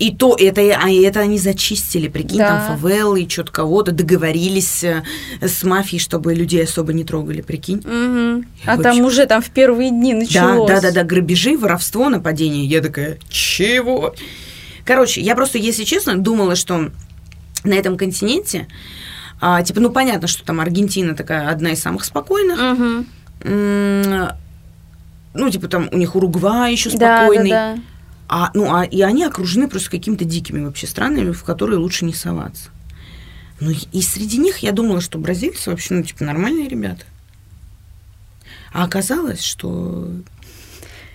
[SPEAKER 2] И то, это, а это они зачистили, прикинь,
[SPEAKER 1] Да.
[SPEAKER 2] там фавелы, что-то кого-то, договорились э, с мафией, чтобы людей особо не трогали, прикинь. Я
[SPEAKER 1] А там
[SPEAKER 2] очень-
[SPEAKER 1] уже там в первые дни
[SPEAKER 2] Да,
[SPEAKER 1] началось.
[SPEAKER 2] да, да, да, грабежи, воровство, нападение. Я такая, чего? Короче, я просто, если честно, думала, что на этом континенте, а, типа, ну, понятно, что там Аргентина такая одна из самых спокойных. М, Ну, типа, там у них Уругвай еще
[SPEAKER 1] Да, да,
[SPEAKER 2] спокойный.
[SPEAKER 1] да.
[SPEAKER 2] А, ну, а, и они окружены просто какими-то дикими вообще странами, в которые лучше не соваться. Ну, и- среди них я думала, что бразильцы вообще, ну, типа, нормальные ребята. А оказалось, что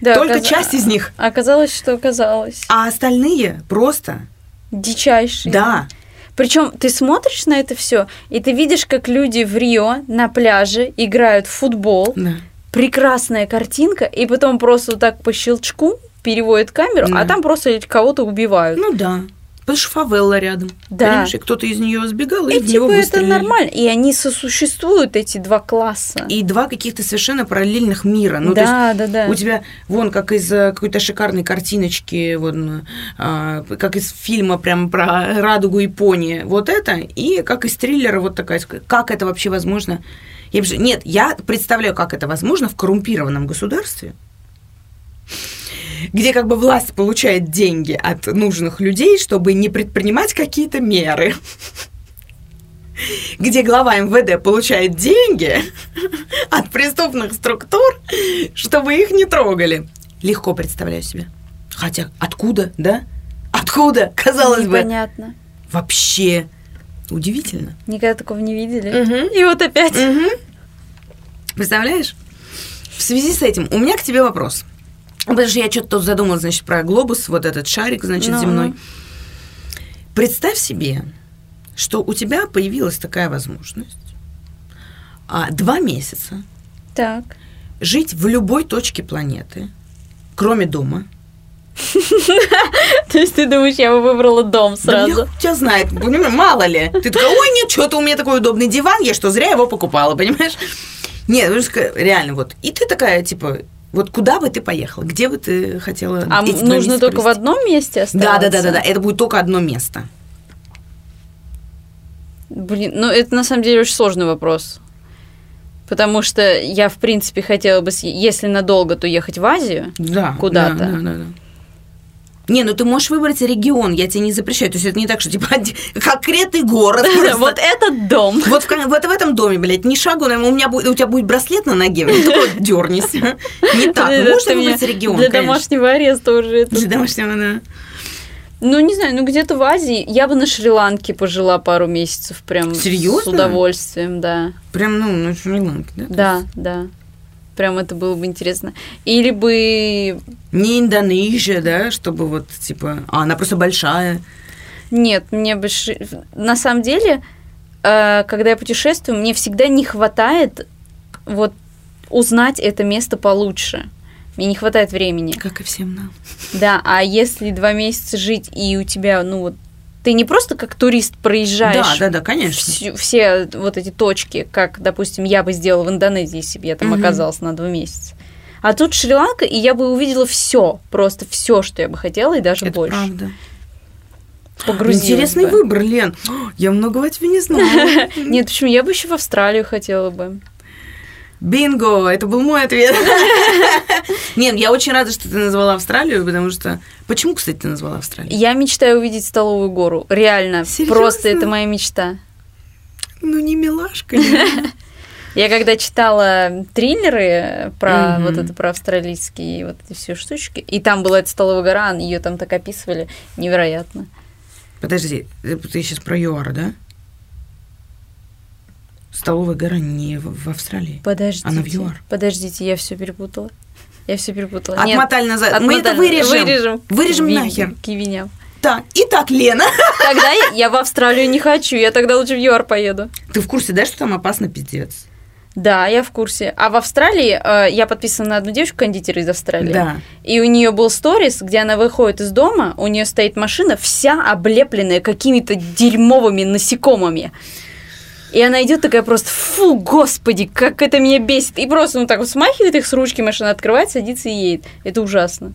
[SPEAKER 1] Да,
[SPEAKER 2] только
[SPEAKER 1] оказ-
[SPEAKER 2] часть из них.
[SPEAKER 1] Оказалось, что оказалось.
[SPEAKER 2] А остальные просто,
[SPEAKER 1] Дичайший.
[SPEAKER 2] да,
[SPEAKER 1] Причем ты смотришь на это все, и ты видишь, как люди в Рио на пляже играют в футбол.
[SPEAKER 2] да.
[SPEAKER 1] Прекрасная картинка, и потом просто вот так по щелчку переводят камеру,
[SPEAKER 2] Да.
[SPEAKER 1] а там просто кого-то убивают.
[SPEAKER 2] Ну да. Потому что фавелла рядом.
[SPEAKER 1] Да.
[SPEAKER 2] Понимаешь, и кто-то из нее сбегал, и,
[SPEAKER 1] и
[SPEAKER 2] в него
[SPEAKER 1] типа это
[SPEAKER 2] выстрелили.
[SPEAKER 1] нормально. И они сосуществуют, эти два класса.
[SPEAKER 2] И два каких-то совершенно параллельных мира. Ну, то есть
[SPEAKER 1] да, да, да.
[SPEAKER 2] У тебя, вон, как из э, какой-то шикарной картиночки, вон, а, как из фильма прям про радугу Японии, вот это, и как из триллера вот такая, как это вообще возможно? Я нет, я представляю, как это возможно в коррумпированном государстве, где как бы власть получает деньги от нужных людей, чтобы не предпринимать какие-то меры. Где глава МВД получает деньги от преступных структур, чтобы их не трогали. Легко представляю себе. Хотя откуда, да? Откуда, казалось бы,
[SPEAKER 1] Непонятно.
[SPEAKER 2] вообще удивительно.
[SPEAKER 1] Никогда такого не видели.
[SPEAKER 2] Мгм.
[SPEAKER 1] И вот опять.
[SPEAKER 2] Мгм. Представляешь? в связи с этим у меня к тебе вопрос. Потому что я что-то задумала, значит, про глобус, вот этот шарик, значит,
[SPEAKER 1] Ну.
[SPEAKER 2] земной. Представь себе, что у тебя появилась такая возможность а, два месяца
[SPEAKER 1] Так.
[SPEAKER 2] жить в любой точке планеты, кроме дома.
[SPEAKER 1] То есть ты думаешь, я бы выбрала дом сразу?
[SPEAKER 2] тебя знает, понимаешь, мало ли. Ты такая, ой, нет, что-то у меня такой удобный диван, я что, зря его покупала, понимаешь? Нет, реально, вот. И ты такая, типа, вот куда бы ты поехала? Где бы ты хотела
[SPEAKER 1] А
[SPEAKER 2] эти
[SPEAKER 1] нужно только в
[SPEAKER 2] провести?
[SPEAKER 1] одном месте
[SPEAKER 2] Да,
[SPEAKER 1] оставаться?
[SPEAKER 2] да, да, да, да. Это будет только одно место.
[SPEAKER 1] Блин, ну это на самом деле очень сложный вопрос. Потому что я, в принципе, хотела бы, если надолго, то ехать в Азию.
[SPEAKER 2] Да.
[SPEAKER 1] Куда-то.
[SPEAKER 2] Да, да, да, да. Не, ну ты можешь выбрать регион, я тебе не запрещаю. То есть это не так, что типа конкретный город.
[SPEAKER 1] Вот этот дом.
[SPEAKER 2] Вот в, этом доме, блядь, ни шагу, у меня будет, у тебя будет браслет на ноге, дернись. Не так, можно выбрать регион,
[SPEAKER 1] Для домашнего ареста уже.
[SPEAKER 2] Для домашнего, да.
[SPEAKER 1] Ну, не знаю, ну где-то в Азии. Я бы на Шри-Ланке пожила пару месяцев прям с
[SPEAKER 2] Серьезно?
[SPEAKER 1] удовольствием, да.
[SPEAKER 2] Прям, ну, на Шри-Ланке, да?
[SPEAKER 1] Да, да. Прям это было бы интересно. Или бы...
[SPEAKER 2] Не Индонезия, да, чтобы вот, типа, а, она просто большая.
[SPEAKER 1] Нет, мне. Шри- На самом деле, э, когда я путешествую, мне всегда не хватает вот узнать это место получше. Мне не хватает времени.
[SPEAKER 2] Как и всем нам.
[SPEAKER 1] Да, а если два месяца жить, и у тебя, ну вот, ты не просто как турист проезжаешь
[SPEAKER 2] Да, да, да, конечно.
[SPEAKER 1] всю- все вот эти точки, как, допустим, я бы сделала в Индонезии, если бы я там
[SPEAKER 2] Мгм.
[SPEAKER 1] оказалась на два месяца. А тут Шри-Ланка, и я бы увидела все, просто все, что я бы хотела, и даже
[SPEAKER 2] Это
[SPEAKER 1] больше.
[SPEAKER 2] правда.
[SPEAKER 1] Погрузилась
[SPEAKER 2] Интересный
[SPEAKER 1] бы.
[SPEAKER 2] выбор, Лен. Я много о тебе не знала.
[SPEAKER 1] Нет, почему? Я бы еще в Австралию хотела бы.
[SPEAKER 2] Бинго, это был мой ответ. Нет, я очень рада, что ты назвала Австралию, потому что... Почему, кстати, ты назвала Австралию?
[SPEAKER 1] Я мечтаю увидеть столовую гору. Реально.
[SPEAKER 2] Серьёзно?
[SPEAKER 1] Просто это моя мечта.
[SPEAKER 2] Ну, не милашка. не.
[SPEAKER 1] Я когда читала триллеры про вот это про австралийские вот эти все штучки, и там была эта столовая гора, ее там так описывали, невероятно.
[SPEAKER 2] Подожди, ты сейчас про ЮАР, да? Столовая гора не в, в Австралии.
[SPEAKER 1] Подождите.
[SPEAKER 2] Она в ЮАР.
[SPEAKER 1] Подождите, я все перепутала. Я все перепутала.
[SPEAKER 2] Отмотали назад. Мы это
[SPEAKER 1] отмотали.
[SPEAKER 2] вырежем.
[SPEAKER 1] Вырежем.
[SPEAKER 2] Вырежем
[SPEAKER 1] Ки-
[SPEAKER 2] нахер.
[SPEAKER 1] Кивиням.
[SPEAKER 2] Так, итак, Лена.
[SPEAKER 1] Тогда я, я в Австралию не хочу, я тогда лучше в ЮАР поеду.
[SPEAKER 2] Ты в курсе, да, что там опасно пиздец?
[SPEAKER 1] Да, я в курсе. А в Австралии э, я подписана на одну девушку-кондитера из Австралии.
[SPEAKER 2] Да.
[SPEAKER 1] И у нее был сторис, где она выходит из дома, у нее стоит машина, вся облепленная какими-то дерьмовыми насекомыми. И она идет такая просто, фу, господи, как это меня бесит. И просто ну так вот смахивает их с ручки, машина открывает, садится и едет. Это ужасно.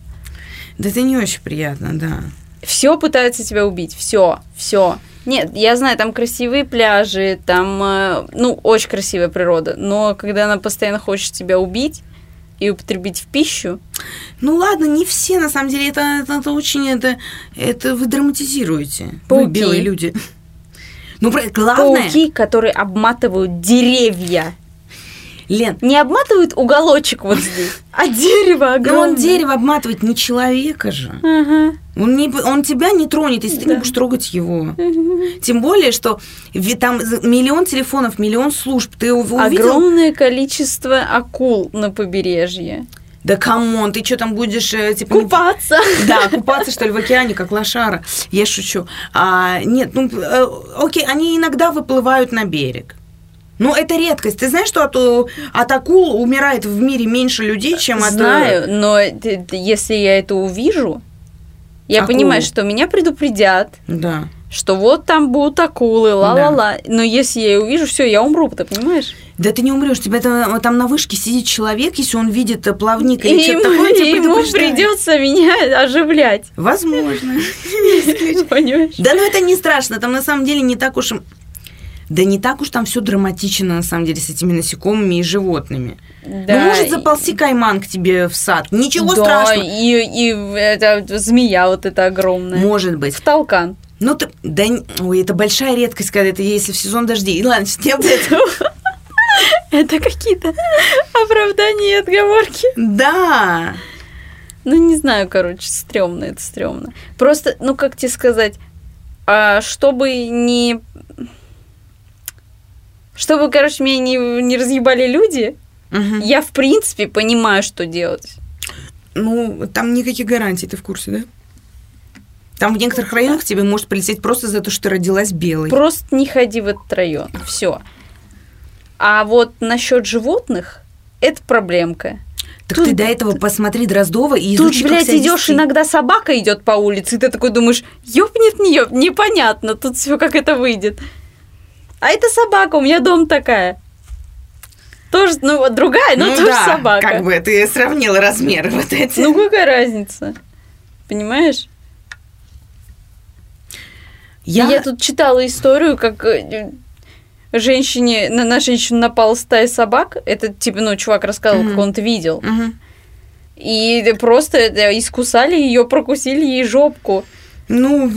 [SPEAKER 2] Да это не очень приятно, да.
[SPEAKER 1] Все пытаются тебя убить, все, все. Нет, я знаю, там красивые пляжи, там, э, ну, очень красивая природа, но когда она постоянно хочет тебя убить и употребить в пищу,
[SPEAKER 2] Ну ладно, не все, на самом деле, это, это, это очень, это, это вы драматизируете. Вы
[SPEAKER 1] Пауки.
[SPEAKER 2] белые люди. Ну, главное,
[SPEAKER 1] пауки, которые обматывают деревья,
[SPEAKER 2] Лен,
[SPEAKER 1] не обматывают уголочек вот здесь, а дерево
[SPEAKER 2] ну
[SPEAKER 1] огромное.
[SPEAKER 2] он дерево обматывает не человека же.
[SPEAKER 1] Ага.
[SPEAKER 2] Он, не, он тебя не тронет, если ты не
[SPEAKER 1] Да.
[SPEAKER 2] будешь трогать его. Тем более, что там миллион телефонов, миллион служб. Ты ув- увидел?
[SPEAKER 1] Огромное количество акул на побережье.
[SPEAKER 2] Да come on, ты что там будешь, э, типа... не-
[SPEAKER 1] Купаться.
[SPEAKER 2] Да, купаться, что ли, в океане, как лошара. Я шучу. А, нет, ну, э, окей, они иногда выплывают на берег. Ну, это редкость. Ты знаешь, что от, у- от акул умирает в мире меньше людей, чем от... э,
[SPEAKER 1] Знаю, но если я это увижу, я
[SPEAKER 2] Акулу.
[SPEAKER 1] понимаю, что меня предупредят,
[SPEAKER 2] Да.
[SPEAKER 1] Что вот там будут акулы, ла-ла-ла. Но если я ее увижу, все, я умру, ты понимаешь?
[SPEAKER 2] Да ты не умрешь, тебя там, там на вышке сидит человек, если он видит э, плавник или
[SPEAKER 1] И
[SPEAKER 2] что-то
[SPEAKER 1] ему,
[SPEAKER 2] такое, тебя
[SPEAKER 1] ему придется меня оживлять.
[SPEAKER 2] Возможно.
[SPEAKER 1] Понимаешь?
[SPEAKER 2] Да, ну это не страшно, там на самом деле не так уж... Да не так уж там все драматично, на самом деле, с этими насекомыми и животными.
[SPEAKER 1] Да.
[SPEAKER 2] Ну, может заползти кайман к тебе в сад. Ничего
[SPEAKER 1] да,
[SPEAKER 2] страшного.
[SPEAKER 1] И, и это змея вот эта огромная.
[SPEAKER 2] Может быть.
[SPEAKER 1] В толкан.
[SPEAKER 2] Ну, ты... Да, ой, это большая редкость, когда это если в сезон дождей. И ладно, не об этом.
[SPEAKER 1] Это какие-то оправдания и отговорки.
[SPEAKER 2] Да.
[SPEAKER 1] Ну, не знаю, короче, стрёмно это стрёмно. Просто, ну, как тебе сказать, а, чтобы не... Чтобы, короче, меня не, не разъебали люди,
[SPEAKER 2] Мгм.
[SPEAKER 1] Я, в принципе, понимаю, что делать.
[SPEAKER 2] Ну, там никаких гарантий, ты в курсе, да? Там в некоторых районах тебе может прилететь просто за то, что ты родилась белой.
[SPEAKER 1] Просто не ходи в этот район. Все. А вот насчет животных, это проблемка.
[SPEAKER 2] Так
[SPEAKER 1] тут-
[SPEAKER 2] ты до этого посмотри Дроздова и
[SPEAKER 1] Тут,
[SPEAKER 2] изучи, как
[SPEAKER 1] блядь, идешь, иногда собака идет по улице, и ты такой думаешь, ёбнет, не ёб, непонятно, тут все как это выйдет. А это собака, у меня дом такая. Тоже, ну, другая, но
[SPEAKER 2] ну
[SPEAKER 1] тоже
[SPEAKER 2] да,
[SPEAKER 1] собака.
[SPEAKER 2] как бы ты сравнила размеры вот эти.
[SPEAKER 1] Ну, какая разница? Понимаешь?
[SPEAKER 2] Я...
[SPEAKER 1] Я тут читала историю, как э, женщине, на, на женщину напала стая собак. Это, типа, ну, чувак рассказывал, как
[SPEAKER 2] Мгм.
[SPEAKER 1] он это видел.
[SPEAKER 2] Мгм.
[SPEAKER 1] И просто это, искусали ее, прокусили ей жопку.
[SPEAKER 2] Ну,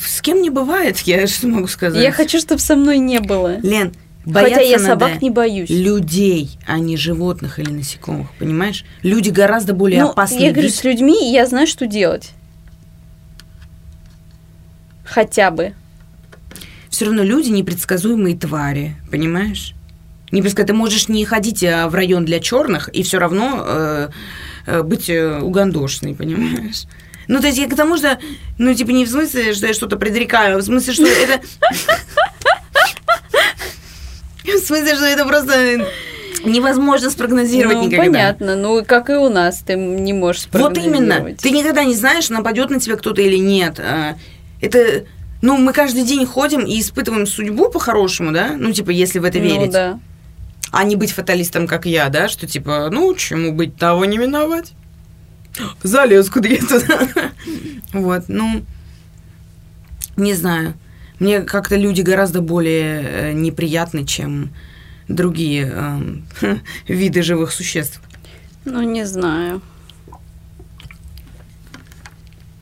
[SPEAKER 2] с кем не бывает, я что могу сказать.
[SPEAKER 1] Я хочу, чтобы со мной не было.
[SPEAKER 2] Лен,
[SPEAKER 1] Хотя
[SPEAKER 2] бояться
[SPEAKER 1] я
[SPEAKER 2] надо
[SPEAKER 1] собак не боюсь.
[SPEAKER 2] людей, а не животных или насекомых, понимаешь? Люди гораздо более
[SPEAKER 1] Ну,
[SPEAKER 2] опасные.
[SPEAKER 1] я говорю, с людьми я знаю, что делать. Хотя бы.
[SPEAKER 2] Все равно люди непредсказуемые твари, понимаешь? Непредсказуемо. Ты можешь не ходить а, в район для черных и все равно э, э, быть э, угандошной, понимаешь? Ну, то есть я к тому, что, ну, типа, не в смысле, что я что-то предрекаю, а в смысле, что это... В смысле, что это просто невозможно спрогнозировать
[SPEAKER 1] ну,
[SPEAKER 2] никогда.
[SPEAKER 1] понятно. Ну, как и у нас, ты не можешь
[SPEAKER 2] Вот именно.
[SPEAKER 1] спрогнозировать.
[SPEAKER 2] Ты никогда не знаешь, нападет на тебя кто-то или нет. Это, ну, мы каждый день ходим и испытываем судьбу по-хорошему, да? Ну, типа, если в это
[SPEAKER 1] Ну,
[SPEAKER 2] верить.
[SPEAKER 1] да.
[SPEAKER 2] А не быть фаталистом, как я, да? Что, типа, ну, чему быть, того не миновать. Залез куда я туда. Вот, ну, не знаю. Мне как-то люди гораздо более э, неприятны, чем другие эм, виды живых существ.
[SPEAKER 1] Ну, не знаю.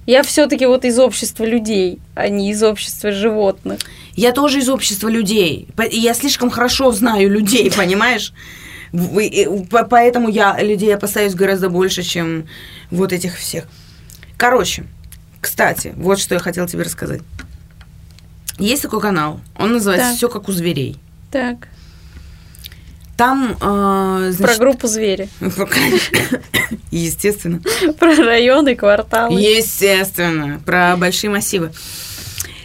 [SPEAKER 1] Я все-таки вот из общества людей, а не из общества животных.
[SPEAKER 2] Я тоже из общества людей. Я слишком хорошо знаю людей, понимаешь? Поэтому я людей опасаюсь гораздо больше, чем вот этих всех. Короче, кстати, вот что я хотела тебе рассказать. Есть такой канал, он называется
[SPEAKER 1] Так.
[SPEAKER 2] Все как у зверей.
[SPEAKER 1] Так,
[SPEAKER 2] Там, э,
[SPEAKER 1] про
[SPEAKER 2] значит,
[SPEAKER 1] группу звери,
[SPEAKER 2] естественно,
[SPEAKER 1] про районы, кварталы.
[SPEAKER 2] естественно, про большие массивы.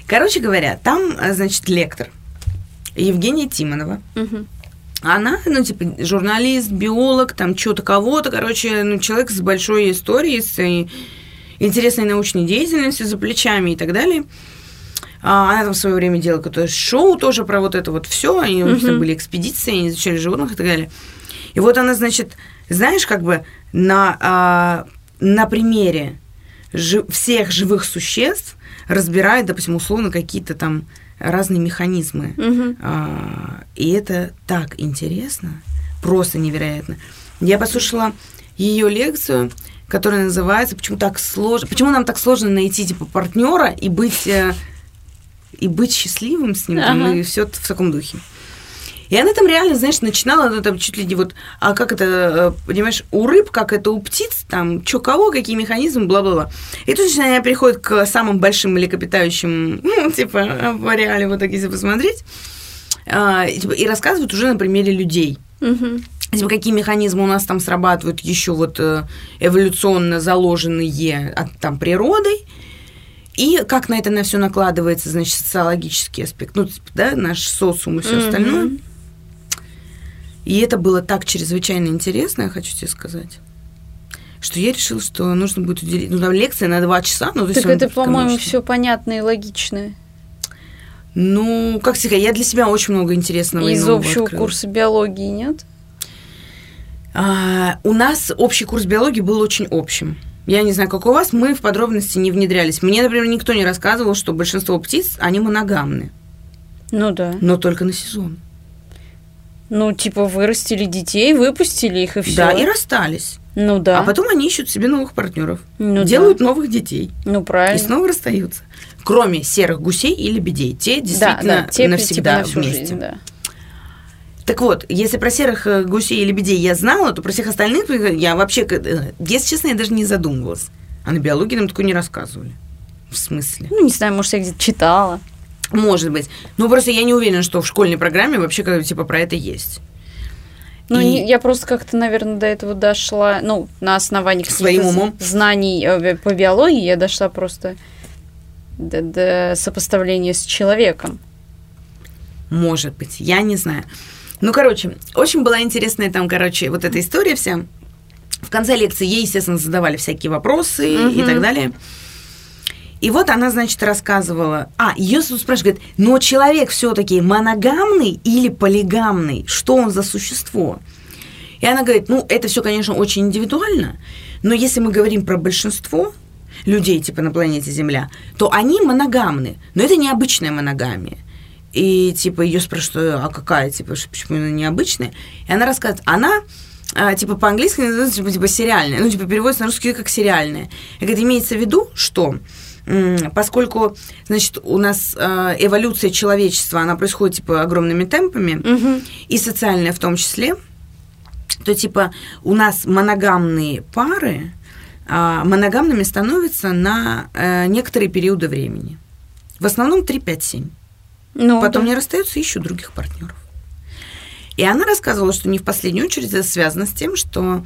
[SPEAKER 2] Короче говоря, там, э, значит, лектор Евгения Тимонова. Она, ну, типа, журналист, биолог, там, что-то кого-то, короче, ну, человек с большой историей, с э, интересной научной деятельностью за плечами и так далее. А, Она там в свое время делала какое-то шоу тоже про вот это вот все. Они у них там были экспедиции, они изучали животных и так далее. И вот она, значит, знаешь, как бы на, а, на примере жи- всех живых существ разбирает, допустим, условно какие-то там разные механизмы. А, И это так интересно, просто невероятно. Я послушала ее лекцию, которая называется "Почему так сложно, почему нам так сложно найти типа партнера и быть э, и быть счастливым с ним там,
[SPEAKER 1] Ага.
[SPEAKER 2] и все в таком духе. И она там реально, знаешь, начинала, ну, там чуть ли не вот, а как это, э, понимаешь, у рыб, как это у птиц, там, чё кого, какие механизмы, бла-бла-бла. И тут начинает она переходит к самым большим млекопитающим, ну, типа, в реале, вот так, если посмотреть, а, и, типа, и рассказывают уже на примере людей.
[SPEAKER 1] Мгм.
[SPEAKER 2] Типа, какие механизмы у нас там срабатывают еще вот э, эволюционно заложенные от, там природой, и как на это на все накладывается, значит, социологический аспект, ну, типа, да, наш социум и все
[SPEAKER 1] Мгм.
[SPEAKER 2] остальное. И это было так чрезвычайно интересно, я хочу тебе сказать, что я решила, что нужно будет уделить... Ну, там лекция на два часа, ну, то есть...
[SPEAKER 1] Так
[SPEAKER 2] он,
[SPEAKER 1] это, по-моему, все понятно и логично.
[SPEAKER 2] Ну, как сказать, я для себя очень много интересного
[SPEAKER 1] Из общего
[SPEAKER 2] открыла.
[SPEAKER 1] курса биологии нет?
[SPEAKER 2] А, у нас общий курс биологии был очень общим. Я не знаю, как у вас, мы в подробности не внедрялись. Мне, например, никто не рассказывал, что большинство птиц, они моногамны,
[SPEAKER 1] Ну да.
[SPEAKER 2] но только на сезон.
[SPEAKER 1] Ну, типа, вырастили детей, выпустили их и все.
[SPEAKER 2] Да, и расстались.
[SPEAKER 1] Ну да.
[SPEAKER 2] А потом они ищут себе новых партнеров,
[SPEAKER 1] Ну да.
[SPEAKER 2] делают новых детей
[SPEAKER 1] Ну,
[SPEAKER 2] и
[SPEAKER 1] правильно.
[SPEAKER 2] снова расстаются. Кроме серых гусей и лебедей. Те
[SPEAKER 1] да,
[SPEAKER 2] действительно
[SPEAKER 1] да, те,
[SPEAKER 2] навсегда
[SPEAKER 1] типа, на всю
[SPEAKER 2] вместе.
[SPEAKER 1] жизнь, да.
[SPEAKER 2] Так вот, если про серых э, гусей и лебедей я знала, то про всех остальных я вообще, э, если честно, я даже не задумывалась. А на биологии нам такое не рассказывали. В смысле?
[SPEAKER 1] Ну, не знаю, может, я где-то читала.
[SPEAKER 2] Может быть. Но просто я не уверена, что в школьной программе вообще как типа про это есть.
[SPEAKER 1] Ну,
[SPEAKER 2] И-
[SPEAKER 1] я просто как-то, наверное, до этого дошла, ну, на основании каких-то
[SPEAKER 2] умом?
[SPEAKER 1] знаний э, по биологии я дошла просто до, до сопоставления с человеком.
[SPEAKER 2] Может быть, я не знаю. Ну, короче, очень была интересная там, короче, вот эта история вся. В конце лекции ей, естественно, задавали всякие вопросы и
[SPEAKER 1] Мгм.
[SPEAKER 2] так далее. И вот она, значит, рассказывала. А, ее спрашивают, говорит, но человек все-таки моногамный или полигамный? Что он за существо? И она говорит, ну, это все, конечно, очень индивидуально, но если мы говорим про большинство людей, типа на планете Земля, то они моногамны, но это необычная моногамия. И типа ее спрашивают, а какая, типа, почему она необычная? И она рассказывает, она а, типа по-английски называется типа, типа сериальная, ну типа переводится на русский как сериальная. И говорит, имеется в виду, что поскольку, значит, у нас а, эволюция человечества, она происходит типа огромными темпами, и социальная в том числе, то типа у нас моногамные пары а, моногамными становятся на э, некоторые периоды времени. В основном 3-5-7.
[SPEAKER 1] Ну,
[SPEAKER 2] Потом
[SPEAKER 1] да.
[SPEAKER 2] не расстаются, ищут других партнеров. И она рассказывала, что не в последнюю очередь это связано с тем, что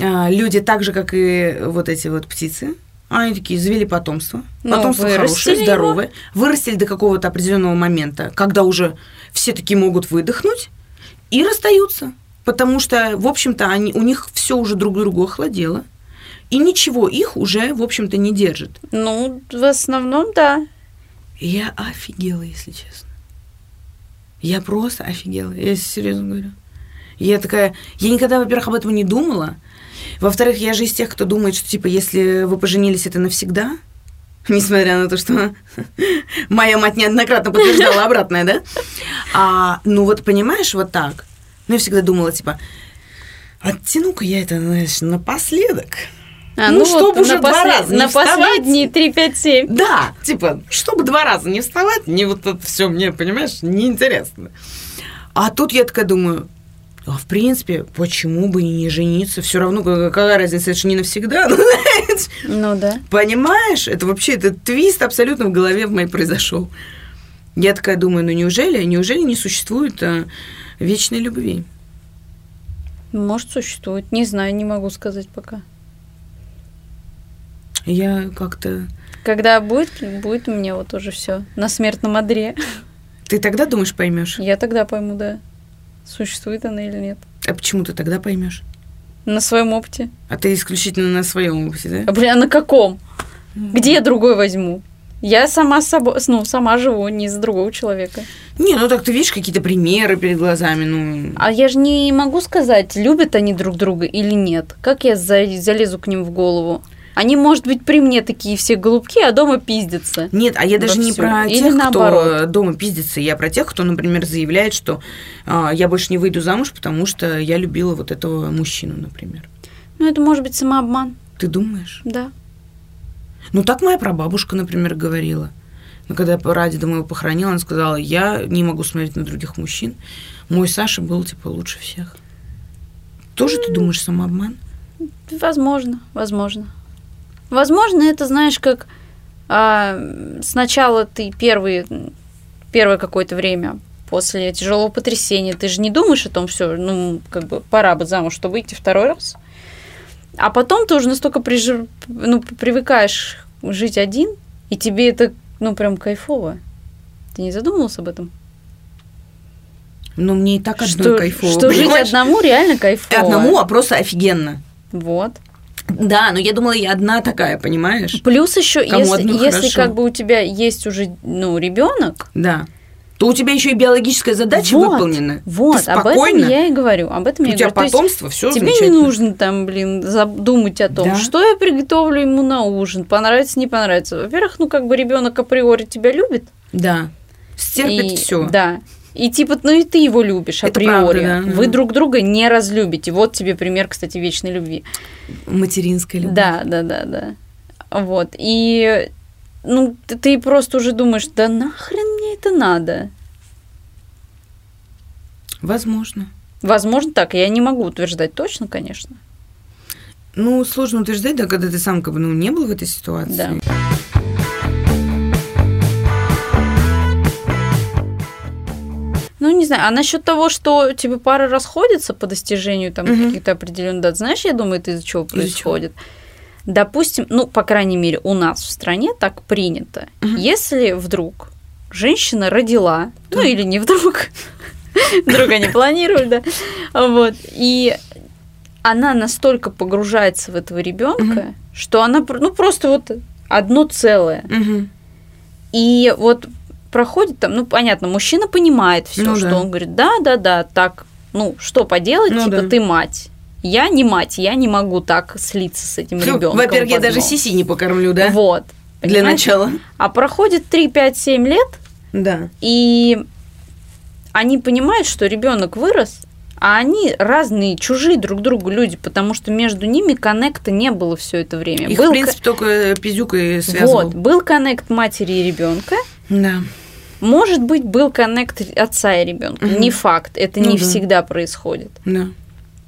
[SPEAKER 2] а, люди так же, как и вот эти вот птицы, они такие завели потомство.
[SPEAKER 1] Ну,
[SPEAKER 2] Потомство хорошее,
[SPEAKER 1] его.
[SPEAKER 2] здоровое. Вырастили до какого-то определенного момента, когда уже все таки могут выдохнуть и расстаются. Потому что, в общем-то, они, у них все уже друг другу охладело. И ничего их уже, в общем-то, не держит.
[SPEAKER 1] Ну, в основном, да.
[SPEAKER 2] И Я офигела, если честно. Я просто офигела. Я серьезно говорю. Я такая... Я никогда, во-первых, об этом не думала. Во-вторых, я же из тех, кто думает, что, типа, если вы поженились, это навсегда. Несмотря на то, что моя мать неоднократно подтверждала обратное, да? А, ну вот, понимаешь, вот так. Ну, я всегда думала, типа, оттяну-ка я это, знаешь, напоследок.
[SPEAKER 1] А,
[SPEAKER 2] Ну,
[SPEAKER 1] вот
[SPEAKER 2] чтоб уже
[SPEAKER 1] на,
[SPEAKER 2] два раза не
[SPEAKER 1] на
[SPEAKER 2] вставать.
[SPEAKER 1] последние 3, 5, 7.
[SPEAKER 2] Да, типа, чтобы два раза не вставать, не вот это все мне, понимаешь, неинтересно. А тут я такая думаю, а в принципе, почему бы и не жениться? Все равно, какая, разница, это же не навсегда. Ну,
[SPEAKER 1] Ну да.
[SPEAKER 2] Понимаешь? Это вообще, этот твист абсолютно в голове в моей произошел. Я такая думаю, ну неужели, неужели не существует а, вечной любви?
[SPEAKER 1] Может, существует. Не знаю, не могу сказать пока.
[SPEAKER 2] Я как-то...
[SPEAKER 1] Когда будет, будет у меня вот уже все на смертном одре.
[SPEAKER 2] Ты тогда думаешь, поймешь?
[SPEAKER 1] Я тогда пойму, да, существует она или нет.
[SPEAKER 2] А почему ты тогда поймешь?
[SPEAKER 1] На своем опыте.
[SPEAKER 2] А ты исключительно на своем опыте, да?
[SPEAKER 1] А, блин, а на каком? Где я другой возьму? Я сама с собой, ну, сама живу, не из другого человека.
[SPEAKER 2] Не, ну так ты видишь какие-то примеры перед глазами, ну...
[SPEAKER 1] А я же не могу сказать, любят они друг друга или нет. Как я за- залезу к ним в голову? Они, может быть, при мне такие все голубки, а дома пиздятся.
[SPEAKER 2] Нет, а я даже не
[SPEAKER 1] Вовсю.
[SPEAKER 2] про
[SPEAKER 1] Или
[SPEAKER 2] тех,
[SPEAKER 1] наоборот.
[SPEAKER 2] кто дома пиздится, я про тех, кто, например, заявляет, что а, я больше не выйду замуж, потому что я любила вот этого мужчину, например.
[SPEAKER 1] Ну, это может быть самообман,
[SPEAKER 2] Ты думаешь?
[SPEAKER 1] да.
[SPEAKER 2] Ну, так моя прабабушка, например, говорила. Ну, когда я прадеда моего похоронила, она сказала, я не могу смотреть на других мужчин. Мой Саша был, типа, лучше всех. Тоже ты думаешь самообман?
[SPEAKER 1] Возможно, возможно. Возможно, это, знаешь, как а, сначала ты первые, первое какое-то время после тяжелого потрясения, ты же не думаешь о том, все, ну, как бы пора бы замуж, чтобы выйти второй раз. А потом ты уже настолько прижи- ну, привыкаешь жить один, и тебе это, ну, прям кайфово. Ты не задумывался об этом?
[SPEAKER 2] Но мне и так одной
[SPEAKER 1] что
[SPEAKER 2] кайфово.
[SPEAKER 1] что жить
[SPEAKER 2] понимаешь?
[SPEAKER 1] одному реально кайфово.
[SPEAKER 2] Одному, а просто офигенно.
[SPEAKER 1] Вот.
[SPEAKER 2] Да, но я думала, я одна такая, понимаешь?
[SPEAKER 1] Плюс еще,
[SPEAKER 2] Кому
[SPEAKER 1] если, если
[SPEAKER 2] хорошо.
[SPEAKER 1] как бы у тебя есть уже ну, ребенок,
[SPEAKER 2] Да. То у тебя еще и биологическая задача
[SPEAKER 1] вот,
[SPEAKER 2] выполнена.
[SPEAKER 1] Вот, об этом я и говорю. Об этом
[SPEAKER 2] у
[SPEAKER 1] я
[SPEAKER 2] тебя
[SPEAKER 1] говорю.
[SPEAKER 2] Потомство, все
[SPEAKER 1] тебе не нужно там, блин, задумать о том,
[SPEAKER 2] Да.
[SPEAKER 1] что я приготовлю ему на ужин, понравится, не понравится. Во-первых, ну как бы ребенок априори тебя любит.
[SPEAKER 2] Да. Стерпит все.
[SPEAKER 1] Да. И типа, ну и ты его любишь
[SPEAKER 2] Это
[SPEAKER 1] априори.
[SPEAKER 2] правда, да.
[SPEAKER 1] Вы друг друга не разлюбите. Вот тебе пример, кстати, вечной любви.
[SPEAKER 2] Материнская любовь.
[SPEAKER 1] Да, да, да, да. Вот. И ну, ты, ты просто уже думаешь, да нахрен мне это надо?
[SPEAKER 2] Возможно.
[SPEAKER 1] Возможно, так. Я не могу утверждать точно, конечно.
[SPEAKER 2] Ну, сложно утверждать, да, когда ты сам как бы ну, не был в этой ситуации.
[SPEAKER 1] Да. Не знаю. А насчет того, что типа пары расходятся по достижению там
[SPEAKER 2] Мгм.
[SPEAKER 1] каких-то определенных дат, знаешь, я думаю, это из-за чего
[SPEAKER 2] Из-за
[SPEAKER 1] происходит. Допустим, ну, по крайней мере, у нас в стране так принято.
[SPEAKER 2] Мгм.
[SPEAKER 1] Если вдруг женщина родила, ну или не вдруг, вдруг они планируют, да, вот, и она настолько погружается в этого ребенка, что она, ну, просто вот одно целое.
[SPEAKER 2] Мгм.
[SPEAKER 1] И вот проходит там, ну, понятно, мужчина понимает все,
[SPEAKER 2] Ну
[SPEAKER 1] что
[SPEAKER 2] да.
[SPEAKER 1] он говорит, да, да, да, так, ну, что поделать,
[SPEAKER 2] Ну
[SPEAKER 1] типа,
[SPEAKER 2] да.
[SPEAKER 1] ты мать. Я не мать, я не могу так слиться с этим
[SPEAKER 2] Ну,
[SPEAKER 1] ребенком.
[SPEAKER 2] Во-первых, я даже сиси не покормлю, да?
[SPEAKER 1] Вот.
[SPEAKER 2] Для
[SPEAKER 1] понимаете?
[SPEAKER 2] начала.
[SPEAKER 1] А проходит 3, 5, 7 лет,
[SPEAKER 2] Да.
[SPEAKER 1] и они понимают, что ребенок вырос, а они разные, чужие друг другу люди, потому что между ними коннекта не было все это время.
[SPEAKER 2] Их,
[SPEAKER 1] был
[SPEAKER 2] в принципе, только пиздюк и связывал.
[SPEAKER 1] вот, был коннект матери и ребенка,
[SPEAKER 2] Да.
[SPEAKER 1] Может быть, был коннект отца и ребенка.
[SPEAKER 2] Мгм.
[SPEAKER 1] Не факт, это
[SPEAKER 2] Ну
[SPEAKER 1] не
[SPEAKER 2] да.
[SPEAKER 1] всегда происходит.
[SPEAKER 2] Да.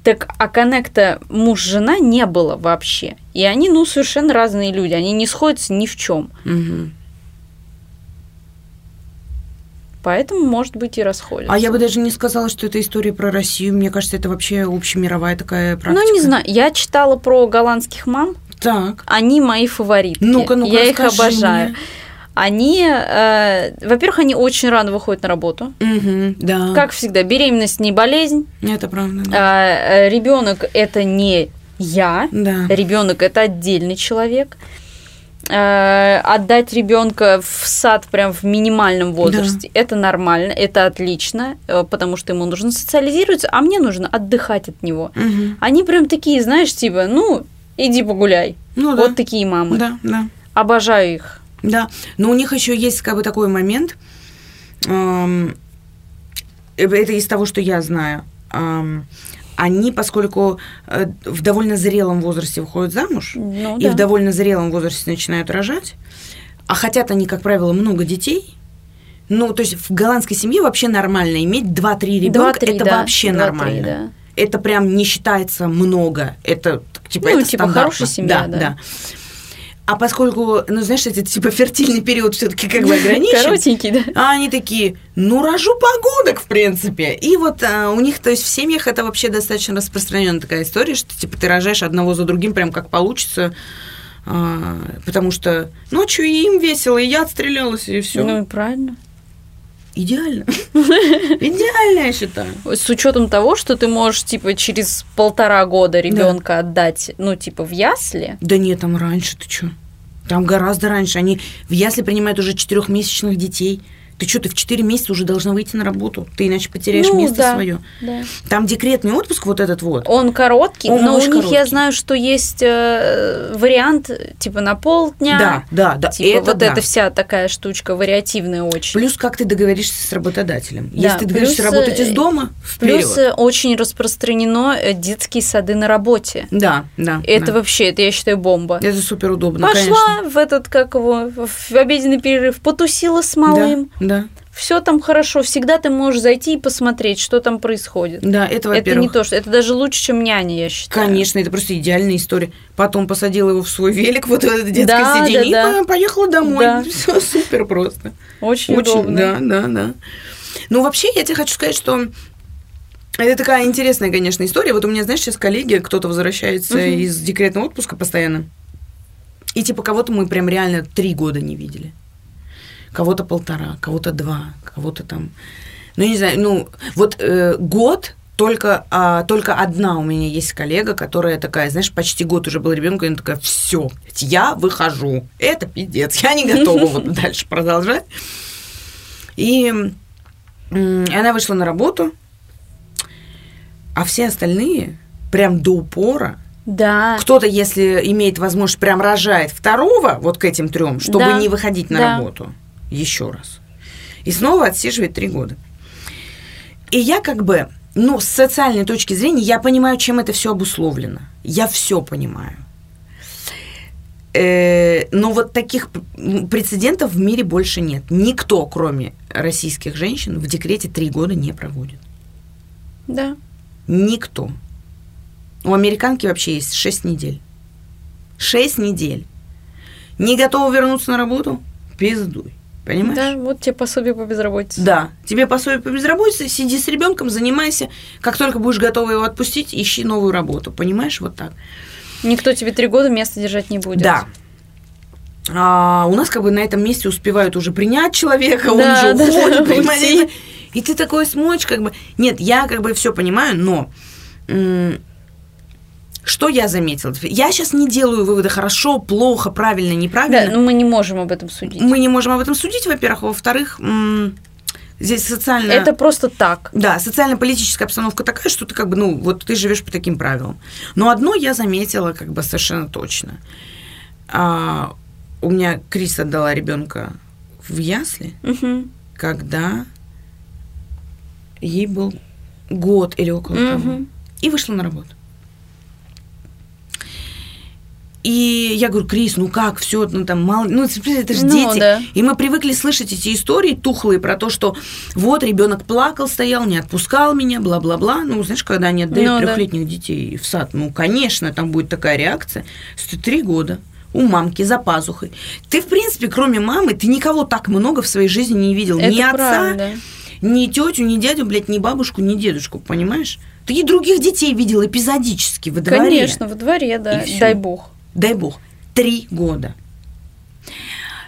[SPEAKER 1] Так, а коннекта муж-жена не было вообще. И они, ну, совершенно разные люди. Они не сходятся ни в чем.
[SPEAKER 2] Мгм.
[SPEAKER 1] Поэтому, может быть, и расходятся.
[SPEAKER 2] А я бы даже не сказала, что это история про Россию. Мне кажется, это вообще общемировая такая практика.
[SPEAKER 1] Ну, не знаю. Я читала про голландских мам.
[SPEAKER 2] Так.
[SPEAKER 1] Они мои фаворитки.
[SPEAKER 2] Ну-ка, ну-ка,
[SPEAKER 1] Я их обожаю.
[SPEAKER 2] мне.
[SPEAKER 1] Они, э, во-первых, они очень рано выходят на работу.
[SPEAKER 2] Мгм, да.
[SPEAKER 1] Как всегда, беременность не болезнь.
[SPEAKER 2] Это правда. Да.
[SPEAKER 1] ребенок это не я.
[SPEAKER 2] да.
[SPEAKER 1] Ребенок это отдельный человек. Э, Отдать ребенка в сад прям в минимальном возрасте это нормально, это отлично, э, потому что ему нужно социализироваться, а мне нужно отдыхать от него.
[SPEAKER 2] Мгм.
[SPEAKER 1] Они прям такие, знаешь, типа, ну, иди погуляй.
[SPEAKER 2] Ну да.
[SPEAKER 1] Вот такие мамы.
[SPEAKER 2] Да, да.
[SPEAKER 1] Обожаю их.
[SPEAKER 2] Да, но у них еще есть как бы такой момент. эм, Это из того, что я знаю. эм, Они, поскольку э, в довольно зрелом возрасте выходят замуж,
[SPEAKER 1] Ну,
[SPEAKER 2] и
[SPEAKER 1] да.
[SPEAKER 2] в довольно зрелом возрасте начинают рожать, а хотят они, как правило, много детей, ну, то есть в голландской семье вообще нормально иметь 2-3 ребенка,
[SPEAKER 1] Два-три,
[SPEAKER 2] это
[SPEAKER 1] да.
[SPEAKER 2] вообще
[SPEAKER 1] Два-три,
[SPEAKER 2] нормально.
[SPEAKER 1] да.
[SPEAKER 2] Это прям не считается много. Это типа,
[SPEAKER 1] Ну,
[SPEAKER 2] это
[SPEAKER 1] типа,
[SPEAKER 2] стандартно.
[SPEAKER 1] хорошая семья, да.
[SPEAKER 2] А поскольку, ну, знаешь, это типа фертильный период все-таки как бы ограничен.
[SPEAKER 1] Коротенький, да.
[SPEAKER 2] А они такие, ну, рожу погодок, в принципе. И вот а, у них, то есть в семьях это вообще достаточно распространенная такая история, что типа ты рожаешь одного за другим, прям как получится. А, потому что ночью и им весело, и я отстрелялась, и все.
[SPEAKER 1] Ну, и правильно.
[SPEAKER 2] Идеально. Идеально, я считаю.
[SPEAKER 1] С учетом того, что ты можешь, типа, через полтора года ребенка отдать, ну, типа, в ясли.
[SPEAKER 2] Да нет, там раньше, ты чё? Там гораздо раньше. Они в ясли принимают уже четырехмесячных детей. Ты что, ты в 4 месяца уже должна выйти на работу. Ты иначе потеряешь
[SPEAKER 1] Ну,
[SPEAKER 2] место
[SPEAKER 1] да.
[SPEAKER 2] свое.
[SPEAKER 1] Да.
[SPEAKER 2] Там декретный отпуск вот этот вот.
[SPEAKER 1] Он короткий,
[SPEAKER 2] Он
[SPEAKER 1] но у них я
[SPEAKER 2] короткий.
[SPEAKER 1] знаю, что есть э, вариант типа на полдня.
[SPEAKER 2] Да, да, да.
[SPEAKER 1] Типа
[SPEAKER 2] это
[SPEAKER 1] вот
[SPEAKER 2] да.
[SPEAKER 1] эта вся такая штучка вариативная очень.
[SPEAKER 2] Плюс как ты договоришься с работодателем.
[SPEAKER 1] Да,
[SPEAKER 2] Если ты договоришься
[SPEAKER 1] плюс,
[SPEAKER 2] работать из
[SPEAKER 1] э,
[SPEAKER 2] дома,
[SPEAKER 1] Плюс
[SPEAKER 2] вперед.
[SPEAKER 1] э, очень распространено э, детские сады на работе.
[SPEAKER 2] Да, да.
[SPEAKER 1] Это
[SPEAKER 2] да.
[SPEAKER 1] вообще, это я считаю бомба.
[SPEAKER 2] Это супер удобно,
[SPEAKER 1] Пошла
[SPEAKER 2] конечно.
[SPEAKER 1] в этот, как его, в обеденный перерыв, потусила с малым.
[SPEAKER 2] Да, да,
[SPEAKER 1] Все там хорошо. Всегда ты можешь зайти и посмотреть, что там происходит.
[SPEAKER 2] да, это
[SPEAKER 1] это
[SPEAKER 2] во-первых.
[SPEAKER 1] не то, что это даже лучше, чем няня, я считаю.
[SPEAKER 2] Конечно, это просто идеальная история. Потом посадила его в свой велик, вот в это детское
[SPEAKER 1] Да,
[SPEAKER 2] сиденье,
[SPEAKER 1] да,
[SPEAKER 2] и
[SPEAKER 1] да.
[SPEAKER 2] по- поехала домой.
[SPEAKER 1] Да.
[SPEAKER 2] Все супер просто.
[SPEAKER 1] Очень,
[SPEAKER 2] Очень,
[SPEAKER 1] удобно.
[SPEAKER 2] да, да, да. Ну, вообще, я тебе хочу сказать, что это такая интересная, конечно, история. Вот у меня, знаешь, сейчас коллеги, кто-то возвращается
[SPEAKER 1] Мгм.
[SPEAKER 2] из декретного отпуска постоянно. И типа кого-то мы прям реально три года не видели. Кого-то полтора, кого-то два, кого-то там... Ну, я не знаю, ну, вот э, год только, а, только одна у меня есть коллега, которая такая, знаешь, почти год уже был ребенок, и она такая, все, я выхожу. Это пиздец, я не готова вот дальше продолжать. И она вышла на работу, а все остальные прям до упора.
[SPEAKER 1] Да.
[SPEAKER 2] Кто-то, если имеет возможность, прям рожает второго вот к этим трем, чтобы
[SPEAKER 1] Да.
[SPEAKER 2] не выходить на
[SPEAKER 1] Да.
[SPEAKER 2] работу еще раз. И снова отсиживает три года. И я как бы, ну, с социальной точки зрения, я понимаю, чем это все обусловлено. Я все понимаю. Э, но вот таких прецедентов в мире больше нет. Никто, кроме российских женщин, в декрете три года не проводит.
[SPEAKER 1] Да.
[SPEAKER 2] Никто. У американки вообще есть 6 недель. 6 недель. Не готова вернуться на работу? Пиздуй. Понимаешь?
[SPEAKER 1] Да, вот тебе пособие по безработице.
[SPEAKER 2] Да, тебе пособие по безработице, сиди с ребенком, занимайся. Как только будешь готова его отпустить, ищи новую работу. Понимаешь, вот так.
[SPEAKER 1] Никто тебе три года место держать не будет.
[SPEAKER 2] Да. А, у нас как бы на этом месте успевают уже принять человека, он
[SPEAKER 1] Да,
[SPEAKER 2] уже
[SPEAKER 1] да,
[SPEAKER 2] уходит,
[SPEAKER 1] да,
[SPEAKER 2] понимаешь?
[SPEAKER 1] уйти.
[SPEAKER 2] И ты такой смотришь, как бы... Нет, я как бы все понимаю, но... Что я заметила? Я сейчас не делаю выводы хорошо, плохо, правильно,
[SPEAKER 1] Да,
[SPEAKER 2] неправильно.
[SPEAKER 1] но мы не можем об этом судить.
[SPEAKER 2] Мы не можем об этом судить, во-первых. Во-вторых, здесь социально...
[SPEAKER 1] Это просто так.
[SPEAKER 2] Да, социально-политическая обстановка такая, что ты как бы, ну, вот ты живешь по таким правилам. Но одно я заметила как бы совершенно точно. А, у меня Крис отдала ребенка в ясли,
[SPEAKER 1] Мгм.
[SPEAKER 2] когда ей был год или около того.
[SPEAKER 1] Мгм.
[SPEAKER 2] И вышла на работу. И я говорю, Крис, ну как, все, ну там мало, ну это же
[SPEAKER 1] Ну,
[SPEAKER 2] дети.
[SPEAKER 1] да.
[SPEAKER 2] И мы привыкли слышать эти истории тухлые про то, что вот ребенок плакал, стоял, не отпускал меня, бла-бла-бла. Ну, знаешь, когда они отдают
[SPEAKER 1] Ну, да.
[SPEAKER 2] трехлетних детей в сад, ну, конечно, там будет такая реакция. Что Три года у мамки за пазухой. Ты, в принципе, кроме мамы, ты никого так много в своей жизни не видел.
[SPEAKER 1] Это
[SPEAKER 2] ни отца,
[SPEAKER 1] правда.
[SPEAKER 2] ни тетю, ни дядю, блядь, ни бабушку, ни дедушку, понимаешь? Ты и других детей видел эпизодически во дворе.
[SPEAKER 1] Конечно, во дворе, да. Дай бог.
[SPEAKER 2] Дай бог. Три года.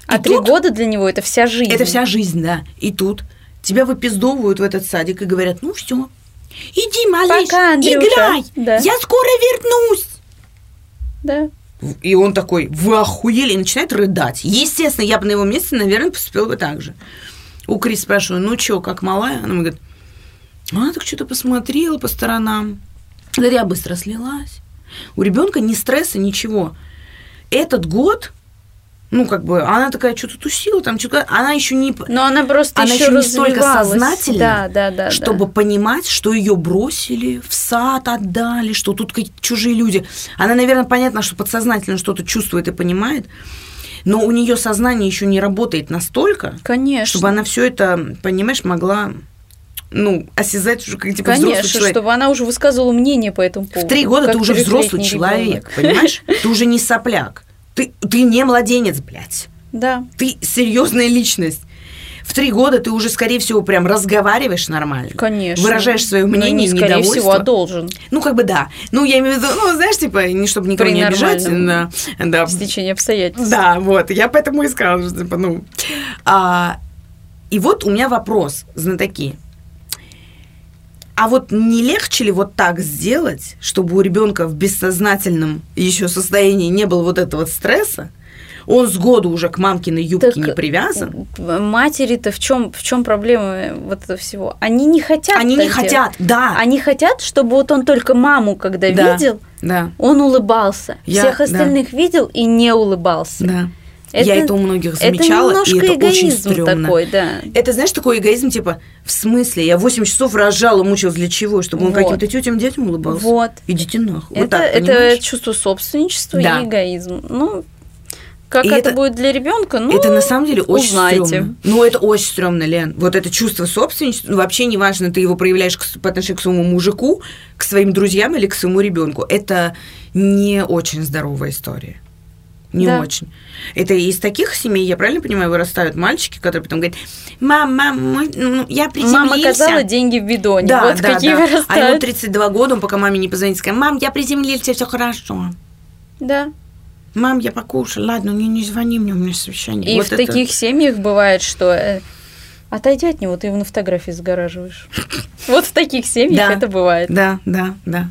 [SPEAKER 1] А
[SPEAKER 2] И
[SPEAKER 1] три
[SPEAKER 2] тут-
[SPEAKER 1] года для него это вся жизнь.
[SPEAKER 2] Это вся жизнь, да. И тут тебя выпиздовывают в этот садик и говорят, ну все, иди, малыш,
[SPEAKER 1] Пока, Андрюша.
[SPEAKER 2] играй,
[SPEAKER 1] Да.
[SPEAKER 2] я скоро вернусь.
[SPEAKER 1] Да.
[SPEAKER 2] И он такой, вы охуели, и начинает рыдать. Естественно, я бы на его месте, наверное, поступила бы так же. У Крис спрашиваю, ну что, как малая? Она мне говорит, она так что-то посмотрела по сторонам. Говорит, я быстро слилась. У ребенка ни стресса, ничего. Этот год, ну, как бы, она такая что-то тусила, там что-то, она еще не...
[SPEAKER 1] Но она просто
[SPEAKER 2] Она
[SPEAKER 1] еще
[SPEAKER 2] еще не столько сознательна,
[SPEAKER 1] Да, да, да.
[SPEAKER 2] чтобы
[SPEAKER 1] да.
[SPEAKER 2] понимать, что ее бросили, в сад отдали, что тут какие-то чужие люди. Она, наверное, понятно, что подсознательно что-то чувствует и понимает, но у нее сознание еще не работает настолько,
[SPEAKER 1] Конечно.
[SPEAKER 2] чтобы она все это, понимаешь, могла, ну, осязать уже как типа взрослый
[SPEAKER 1] Конечно,
[SPEAKER 2] человек.
[SPEAKER 1] чтобы она уже высказывала мнение по этому поводу.
[SPEAKER 2] В три года ты уже взрослый человек,
[SPEAKER 1] ребенок.
[SPEAKER 2] понимаешь? Ты уже не сопляк. Ты, ты не младенец, блядь.
[SPEAKER 1] Да.
[SPEAKER 2] Ты серьезная личность. В три года ты уже, скорее всего, прям разговариваешь нормально.
[SPEAKER 1] Конечно.
[SPEAKER 2] Выражаешь свое
[SPEAKER 1] Ну,
[SPEAKER 2] мнение,
[SPEAKER 1] не, скорее всего, а должен.
[SPEAKER 2] Ну, как бы да. Ну, я имею в виду, ну, знаешь, типа, не чтобы никого
[SPEAKER 1] При
[SPEAKER 2] не обижать. Да, да.
[SPEAKER 1] Стечение обстоятельств.
[SPEAKER 2] Да, вот. Я поэтому и сказала, что, типа, ну... А, и вот у меня вопрос, знатоки. А вот не легче ли вот так сделать, чтобы у ребенка в бессознательном еще состоянии не было вот этого стресса? Он с года уже к мамкиной юбке
[SPEAKER 1] Так,
[SPEAKER 2] не привязан.
[SPEAKER 1] Матери-то в чем в чем проблема вот этого всего? Они не хотят.
[SPEAKER 2] Они не хотят, да.
[SPEAKER 1] Они хотят, чтобы вот он только маму, когда
[SPEAKER 2] Да.
[SPEAKER 1] видел,
[SPEAKER 2] Да,
[SPEAKER 1] он улыбался.
[SPEAKER 2] Я-
[SPEAKER 1] Всех
[SPEAKER 2] да.
[SPEAKER 1] остальных видел и не улыбался.
[SPEAKER 2] да. Я это у многих замечала,
[SPEAKER 1] это
[SPEAKER 2] и это очень стрёмно.
[SPEAKER 1] такой, да.
[SPEAKER 2] Это, знаешь, такой эгоизм, типа, в смысле, я 8 часов рожала, мучилась для чего? Чтобы он
[SPEAKER 1] Вот.
[SPEAKER 2] каким-то тетям детям улыбался?
[SPEAKER 1] Вот.
[SPEAKER 2] Идите нахуй. Вот
[SPEAKER 1] это,
[SPEAKER 2] так,
[SPEAKER 1] это
[SPEAKER 2] понимаешь?
[SPEAKER 1] чувство собственничества
[SPEAKER 2] Да.
[SPEAKER 1] и эгоизм. Ну, как
[SPEAKER 2] И
[SPEAKER 1] это,
[SPEAKER 2] это-
[SPEAKER 1] будет для ребенка, ну,
[SPEAKER 2] это на самом деле очень
[SPEAKER 1] узнаете.
[SPEAKER 2] стрёмно. Ну, это очень стрёмно, Лен. Вот это чувство собственничества, ну, вообще неважно, ты его проявляешь к по отношению к своему мужику, к своим друзьям или к своему ребенку. Это не очень здоровая история. Не
[SPEAKER 1] Да.
[SPEAKER 2] очень. Это из таких семей, я правильно понимаю, вырастают мальчики, которые потом говорят, мам, мам, мой- ну, я приземлился.
[SPEAKER 1] Мама оказала деньги в бидоне.
[SPEAKER 2] Да,
[SPEAKER 1] вот
[SPEAKER 2] да,
[SPEAKER 1] какие
[SPEAKER 2] да.
[SPEAKER 1] вырастают.
[SPEAKER 2] А ему 32 года, он пока маме не позвонит, скажет, мам, я приземлился, все хорошо.
[SPEAKER 1] Да.
[SPEAKER 2] Мам, я покушал, ладно, не, не звони мне, у меня совещание.
[SPEAKER 1] И
[SPEAKER 2] Вот
[SPEAKER 1] в
[SPEAKER 2] это-
[SPEAKER 1] таких семьях бывает, что э, отойди от него, ты его на фотографии загораживаешь. Вот в таких семьях это бывает.
[SPEAKER 2] Да, да, да.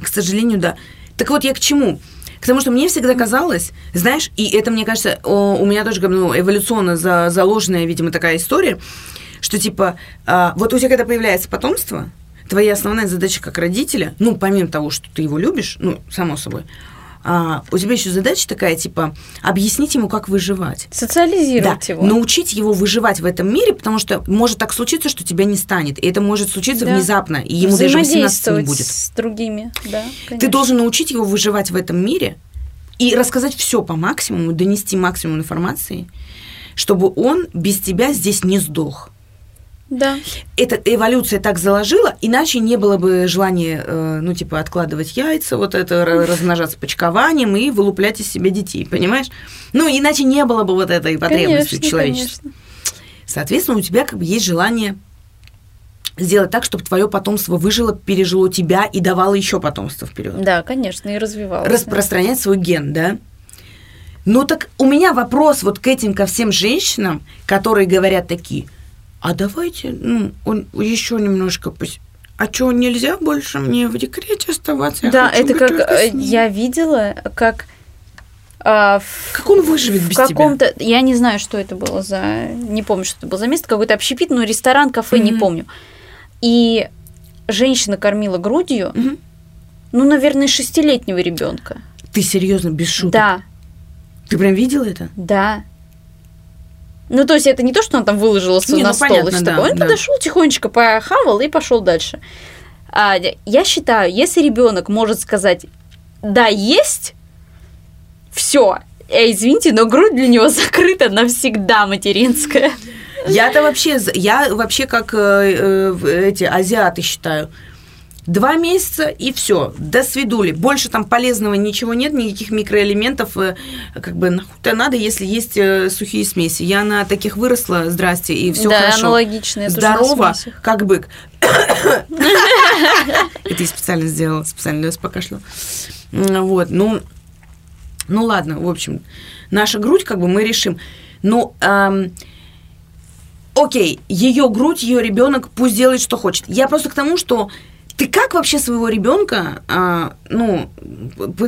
[SPEAKER 2] К сожалению, да. Так вот, я к чему? К тому, что мне всегда казалось, знаешь, и это, мне кажется, у меня тоже ну, эволюционно за, заложенная, видимо, такая история, что типа, а, вот у тебя когда появляется потомство, твоя основная задача как родителя, ну, помимо того, что ты его любишь, ну, само собой, а, у тебя еще задача такая, типа, объяснить ему, как выживать.
[SPEAKER 1] Социализировать
[SPEAKER 2] Да,
[SPEAKER 1] его.
[SPEAKER 2] научить его выживать в этом мире, потому что может так случиться, что тебя не станет. И это может случиться
[SPEAKER 1] Да.
[SPEAKER 2] внезапно, и ему даже 18 не будет.
[SPEAKER 1] с другими, да,
[SPEAKER 2] Ты
[SPEAKER 1] конечно.
[SPEAKER 2] должен научить его выживать в этом мире и рассказать все по максимуму, донести максимум информации, чтобы он без тебя здесь не сдох.
[SPEAKER 1] Да.
[SPEAKER 2] эта эволюция так заложила, иначе не было бы желания, э, ну, типа, откладывать яйца, вот это, ра- размножаться почкованием и вылуплять из себя детей, понимаешь? Ну, иначе не было бы вот этой потребности
[SPEAKER 1] Конечно,
[SPEAKER 2] человечества.
[SPEAKER 1] конечно.
[SPEAKER 2] Соответственно, у тебя как бы есть желание сделать так, чтобы твое потомство выжило, пережило тебя и давало еще потомство вперед.
[SPEAKER 1] Да, конечно, и развивалась.
[SPEAKER 2] Распространять свой ген, да? Ну так у меня вопрос вот к этим, ко всем женщинам, которые говорят такие, а давайте, ну, он еще немножко... пос- А что, нельзя больше мне в декрете оставаться? Я
[SPEAKER 1] Да, это как э,
[SPEAKER 2] с ним».
[SPEAKER 1] я видела, как а, в
[SPEAKER 2] Как он выживет без
[SPEAKER 1] в каком-то, я не знаю, что это было за, не помню, что это было за место, какой-то общепит, ну, ресторан, кафе, не
[SPEAKER 2] Мгм.
[SPEAKER 1] помню. И женщина кормила грудью,
[SPEAKER 2] Мгм.
[SPEAKER 1] ну, наверное, шестилетнего ребенка.
[SPEAKER 2] тебя? Ты серьезно, без шуток?
[SPEAKER 1] Да,
[SPEAKER 2] Ты прям видела это?
[SPEAKER 1] да. Ну, то есть это не то, что он там выложила
[SPEAKER 2] Не,
[SPEAKER 1] на
[SPEAKER 2] ну,
[SPEAKER 1] стол и всё
[SPEAKER 2] да,
[SPEAKER 1] такое. Он
[SPEAKER 2] да.
[SPEAKER 1] подошел тихонечко, похавал и пошел дальше. А, я считаю, если ребенок может сказать да, есть, все. Эй, извините, но грудь для него закрыта навсегда материнская.
[SPEAKER 2] Я-то вообще, я вообще как э, э, эти азиаты считаю. Два месяца и все, до свидули. Больше там полезного ничего нет, никаких микроэлементов. э, Как бы нахуй-то надо, если есть э, сухие смеси. Я на таких выросла, здрасте, и все
[SPEAKER 1] да,
[SPEAKER 2] хорошо.
[SPEAKER 1] аналогично. на
[SPEAKER 2] Здорово, как бык. Это я специально сделала, специально покашляла. М, Вот, ну, ну ладно, в общем, наша грудь, как бы мы решим. Ну, ам, окей, ее грудь, ее ребенок, пусть делает, что хочет. Я просто к тому, что ты как вообще своего ребенка, а, ну,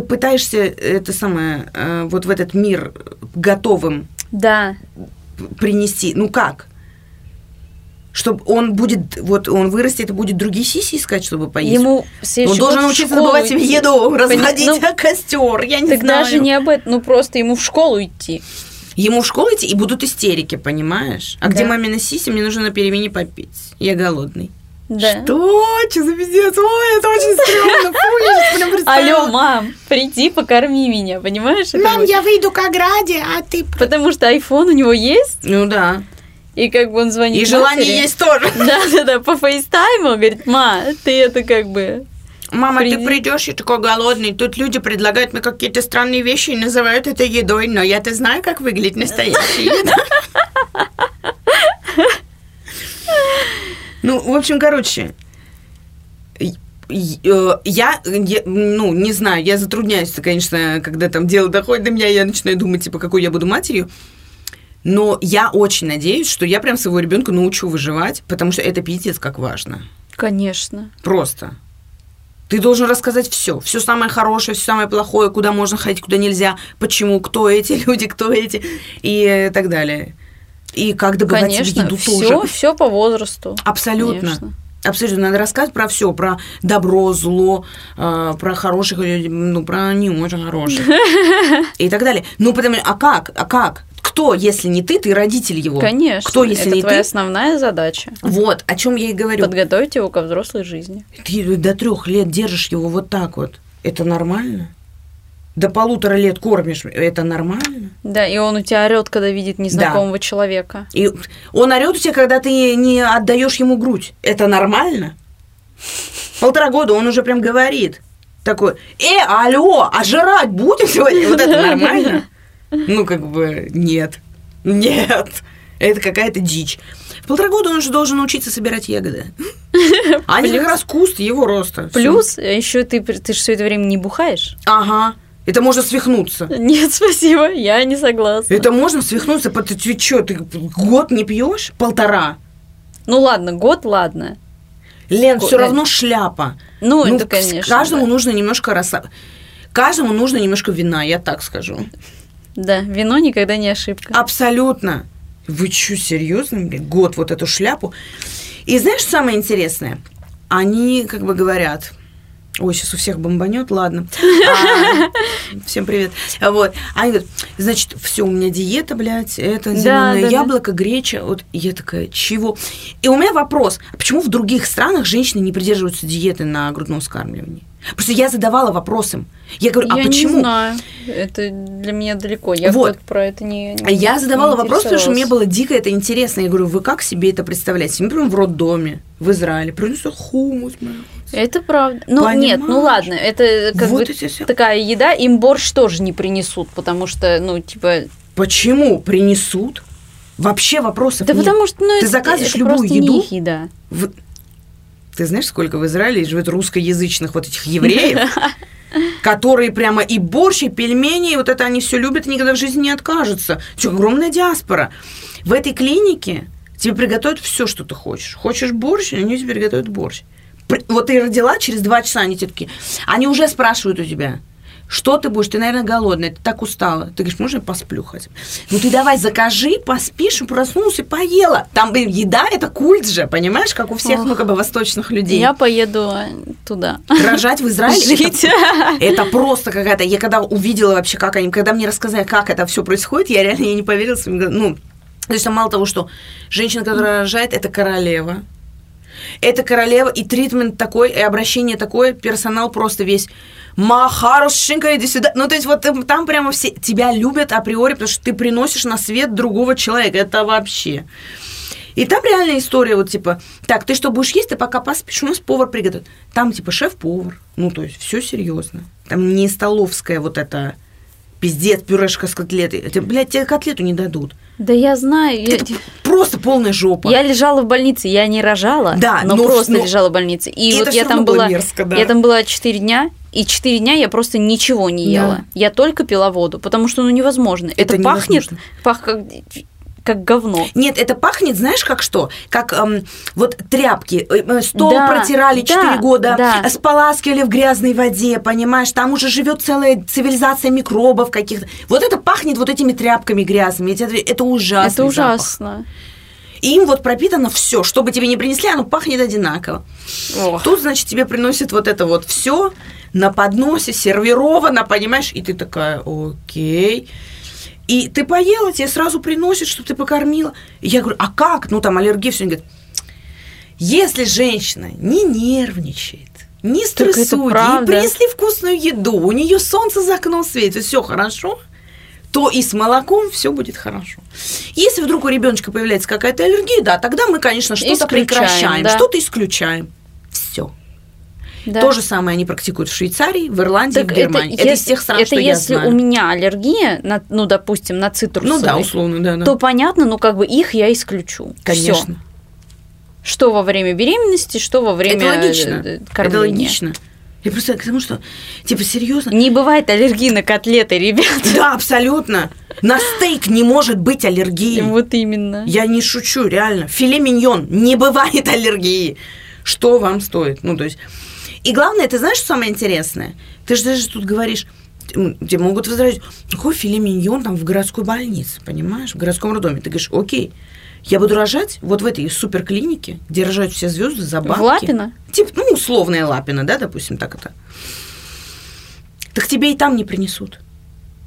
[SPEAKER 2] пытаешься это самое, а, вот в этот мир готовым
[SPEAKER 1] Да,
[SPEAKER 2] принести? Ну как? Чтобы он будет, вот он вырастет и будет другие сиси искать, чтобы поесть.
[SPEAKER 1] ему в
[SPEAKER 2] он должен
[SPEAKER 1] школу
[SPEAKER 2] добывать себе еду,
[SPEAKER 1] Пони-
[SPEAKER 2] разводить
[SPEAKER 1] ну,
[SPEAKER 2] костер, я не
[SPEAKER 1] Так
[SPEAKER 2] знаю.
[SPEAKER 1] даже не об этом, ну просто ему в школу идти.
[SPEAKER 2] Ему в школу идти и будут истерики, понимаешь? А где
[SPEAKER 1] Да.
[SPEAKER 2] мамина сиси, мне нужно на перемене попить. Я голодный.
[SPEAKER 1] Да.
[SPEAKER 2] Что? Что за пиздец? Ой, это очень стрёмно. Фу, я сейчас прям представила.
[SPEAKER 1] Алло, мам, приди, покорми меня, понимаешь? Это
[SPEAKER 2] Мам,
[SPEAKER 1] вот-
[SPEAKER 2] я выйду к ограде, а ты...
[SPEAKER 1] Потому что iPhone у него есть,
[SPEAKER 2] Ну да.
[SPEAKER 1] и как бы он звонит
[SPEAKER 2] И желание есть тоже.
[SPEAKER 1] Да-да-да, по фейстайму, говорит, ма, ты это как бы...
[SPEAKER 2] Мама, ты
[SPEAKER 1] Приди.
[SPEAKER 2] придешь и такой голодный. Тут люди предлагают мне какие-то странные вещи и называют это едой, но я-то знаю, как выглядит настоящая еда. Ну, в общем, короче, э, я, я, ну, не знаю, я затрудняюсь, конечно, когда там дело доходит до меня, я начинаю думать, типа, какой я буду матерью. Но я очень надеюсь, что я прям своего ребенка научу выживать, потому что это пиздец как важно.
[SPEAKER 1] Конечно.
[SPEAKER 2] Просто. Ты должен рассказать все, все самое хорошее, все самое плохое, куда можно ходить, куда нельзя, почему, кто эти люди, кто эти и так далее. И как добывать себе
[SPEAKER 1] Конечно,
[SPEAKER 2] еду
[SPEAKER 1] все,
[SPEAKER 2] тоже.
[SPEAKER 1] все по возрасту.
[SPEAKER 2] Абсолютно.
[SPEAKER 1] Конечно.
[SPEAKER 2] Абсолютно. Надо рассказывать про все, про добро, зло, э, про хороших людей, ну, про не очень хороших. И так далее. Ну, потому а как? А как? Кто, если не ты, ты родитель его?
[SPEAKER 1] Конечно.
[SPEAKER 2] Кто, если
[SPEAKER 1] это
[SPEAKER 2] не
[SPEAKER 1] твоя
[SPEAKER 2] ты?
[SPEAKER 1] основная задача.
[SPEAKER 2] Вот, о чем я и говорю.
[SPEAKER 1] Подготовить его ко взрослой жизни.
[SPEAKER 2] Ты до трех лет держишь его вот так вот. Это нормально? До полутора лет кормишь. Это нормально?
[SPEAKER 1] Да, и он у тебя орет, когда видит незнакомого человека.
[SPEAKER 2] И он орет у тебя, когда ты не отдаешь ему грудь. Это нормально? Полтора года он уже прям говорит. Такой, э, алло, а жрать будем сегодня? Вот это нормально? Ну, как бы, нет. Нет. Это какая-то дичь. В полтора года он уже должен научиться собирать ягоды. А Они как раз куст его роста.
[SPEAKER 1] Плюс, еще ты, ты же все это время не бухаешь.
[SPEAKER 2] Ага. Это можно свихнуться.
[SPEAKER 1] Нет, спасибо, я не согласна.
[SPEAKER 2] Это можно свихнуться. по- Ты, ты что, ты год не пьешь? Полтора.
[SPEAKER 1] Ну ладно, год, ладно.
[SPEAKER 2] Лен,
[SPEAKER 1] Го-
[SPEAKER 2] все
[SPEAKER 1] да.
[SPEAKER 2] равно шляпа.
[SPEAKER 1] Ну,
[SPEAKER 2] Ну,
[SPEAKER 1] это, конечно.
[SPEAKER 2] Каждому
[SPEAKER 1] да.
[SPEAKER 2] нужно немножко расслаб... Каждому нужно немножко вина, я так скажу.
[SPEAKER 1] Да, вино никогда не ошибка.
[SPEAKER 2] Абсолютно. Вы что, серьезно, блин? Год вот эту шляпу. И знаешь, самое интересное? Они как бы говорят, ой, сейчас у всех бомбанет, ладно. А, Всем привет. А Вот. Они говорят, значит, все, у меня диета, блядь, это зеленое
[SPEAKER 1] да, да.
[SPEAKER 2] яблоко, греча. Вот я такая, чего? И у меня вопрос, а почему в других странах женщины не придерживаются диеты на грудном вскармливании? Просто я задавала вопросом. Я говорю, а
[SPEAKER 1] я
[SPEAKER 2] почему?
[SPEAKER 1] не знаю. Это для меня далеко. Я
[SPEAKER 2] Вот.
[SPEAKER 1] про это не.
[SPEAKER 2] А Я
[SPEAKER 1] не
[SPEAKER 2] задавала вопрос, потому что мне было дико это интересно. Я говорю, вы как себе это представляете? Мы прям в роддоме в Израиле принесут хумус.
[SPEAKER 1] Это правда. Ну, нет, ну
[SPEAKER 2] Понимаешь?
[SPEAKER 1] ладно, это как
[SPEAKER 2] Вот
[SPEAKER 1] бы
[SPEAKER 2] все-
[SPEAKER 1] такая еда, им борщ тоже не принесут, потому что, ну, типа...
[SPEAKER 2] Почему принесут? Вообще вопросов
[SPEAKER 1] Да
[SPEAKER 2] нет.
[SPEAKER 1] потому что, ну,
[SPEAKER 2] Ты
[SPEAKER 1] это,
[SPEAKER 2] заказываешь
[SPEAKER 1] это
[SPEAKER 2] любую еду?
[SPEAKER 1] не еда.
[SPEAKER 2] В- Ты знаешь, сколько в Израиле живет русскоязычных вот этих евреев, которые прямо и борщ, и пельмени, и вот это они все любят и никогда в жизни не откажутся. Что, огромная диаспора. В этой клинике тебе приготовят все, что ты хочешь. Хочешь борщ, они тебе приготовят борщ. Вот ты родила, через два часа они тебе такие, они уже спрашивают у тебя, что ты будешь? Ты, наверное, голодная, ты так устала. Ты говоришь, можно я посплю хотя бы? Ну ты давай закажи, поспишь, проснулся, поела. Там, блин, еда – это культ же, понимаешь, как у всех, ну, как бы, восточных людей.
[SPEAKER 1] Я поеду туда.
[SPEAKER 2] Рожать в Израиле это-
[SPEAKER 1] Жить.
[SPEAKER 2] это просто какая-то... Я когда увидела вообще, как они... Когда мне рассказали, как это все происходит, я реально я не поверила своим. Ну, то есть мало того, что женщина, которая рожает, это королева. Это королева, и тритмент такой, и обращение такое, персонал просто весь «Ма, хорошенька, иди сюда». Ну, то есть вот там там прямо все тебя любят априори, потому что ты приносишь на свет другого человека. Это вообще... И там реальная история, вот типа, так, ты что будешь есть, ты пока поспишь, у нас повар приготовит. Там типа шеф-повар, ну то есть все серьезно. Там не столовская вот это пиздец, пюрешка с котлетой. Это, блядь, тебе котлету не дадут.
[SPEAKER 1] Да я знаю. я-
[SPEAKER 2] просто полная жопа.
[SPEAKER 1] Я лежала в больнице, я не рожала,
[SPEAKER 2] Да,
[SPEAKER 1] но,
[SPEAKER 2] но-
[SPEAKER 1] просто
[SPEAKER 2] но-
[SPEAKER 1] лежала в больнице. И,
[SPEAKER 2] И
[SPEAKER 1] вот я там была,
[SPEAKER 2] мерзко, да.
[SPEAKER 1] я там была 4 дня, и 4 дня я просто ничего не ела.
[SPEAKER 2] Да.
[SPEAKER 1] Я только пила воду, потому что ну невозможно. Это,
[SPEAKER 2] Это
[SPEAKER 1] пахнет,
[SPEAKER 2] невозможно.
[SPEAKER 1] пах как, как говно.
[SPEAKER 2] Нет, это пахнет, знаешь, как что? Как эм, вот тряпки. э, э, Стол
[SPEAKER 1] Да,
[SPEAKER 2] протирали
[SPEAKER 1] да,
[SPEAKER 2] 4 года,
[SPEAKER 1] да.
[SPEAKER 2] споласкивали в грязной воде, понимаешь? Там уже живет целая цивилизация микробов каких-то. Вот это пахнет вот этими тряпками грязными. Это, это ужасный
[SPEAKER 1] это
[SPEAKER 2] запах.
[SPEAKER 1] ужасно.
[SPEAKER 2] И им вот пропитано все, что бы тебе не принесли, оно пахнет одинаково.
[SPEAKER 1] Ох.
[SPEAKER 2] Тут, значит, тебе приносят вот это вот все на подносе, сервировано, понимаешь? И ты такая, окей. И ты поела, тебе сразу приносят, чтобы ты покормила. И я говорю, а как? Ну, там аллергия, все. Они говорят, если женщина не нервничает, не стрессует, ей принесли вкусную еду, у нее солнце за окном светит, все хорошо, то и с молоком все будет хорошо. Если вдруг у ребеночка появляется какая-то аллергия, да, тогда мы, конечно, что-то прекращаем,
[SPEAKER 1] да.
[SPEAKER 2] что-то исключаем. Все.
[SPEAKER 1] Да.
[SPEAKER 2] То же самое они практикуют в Швейцарии, в Ирландии,
[SPEAKER 1] Так
[SPEAKER 2] в Германии. Это, из
[SPEAKER 1] ес-
[SPEAKER 2] тех стран,
[SPEAKER 1] это
[SPEAKER 2] что я
[SPEAKER 1] если
[SPEAKER 2] знаю.
[SPEAKER 1] у меня аллергия, на, ну, допустим, на цитрусовый,
[SPEAKER 2] Ну да, условно, да, да.
[SPEAKER 1] то понятно, ну, как бы их я исключу.
[SPEAKER 2] Конечно.
[SPEAKER 1] Всё. Что во время беременности, что во время
[SPEAKER 2] это логично.
[SPEAKER 1] э, э,
[SPEAKER 2] Это
[SPEAKER 1] кормления.
[SPEAKER 2] логично. Я просто к тому, что, типа, серьезно.
[SPEAKER 1] Не бывает аллергии на котлеты, ребят.
[SPEAKER 2] Да, абсолютно. На стейк не может быть аллергии.
[SPEAKER 1] Вот именно.
[SPEAKER 2] Я не шучу, реально. Филе миньон не бывает аллергии. Что вам стоит? Ну, то есть... И главное, ты знаешь, что самое интересное? Ты же даже тут говоришь, тебе могут возразить, какой филе миньон там в городской больнице, понимаешь, в городском роддоме. Ты говоришь, окей, я буду рожать вот в этой суперклинике, где рожают все звезды за бабки.
[SPEAKER 1] В Лапино?
[SPEAKER 2] Типа, ну, условная Лапина, да, допустим, так это. Так тебе и там не принесут.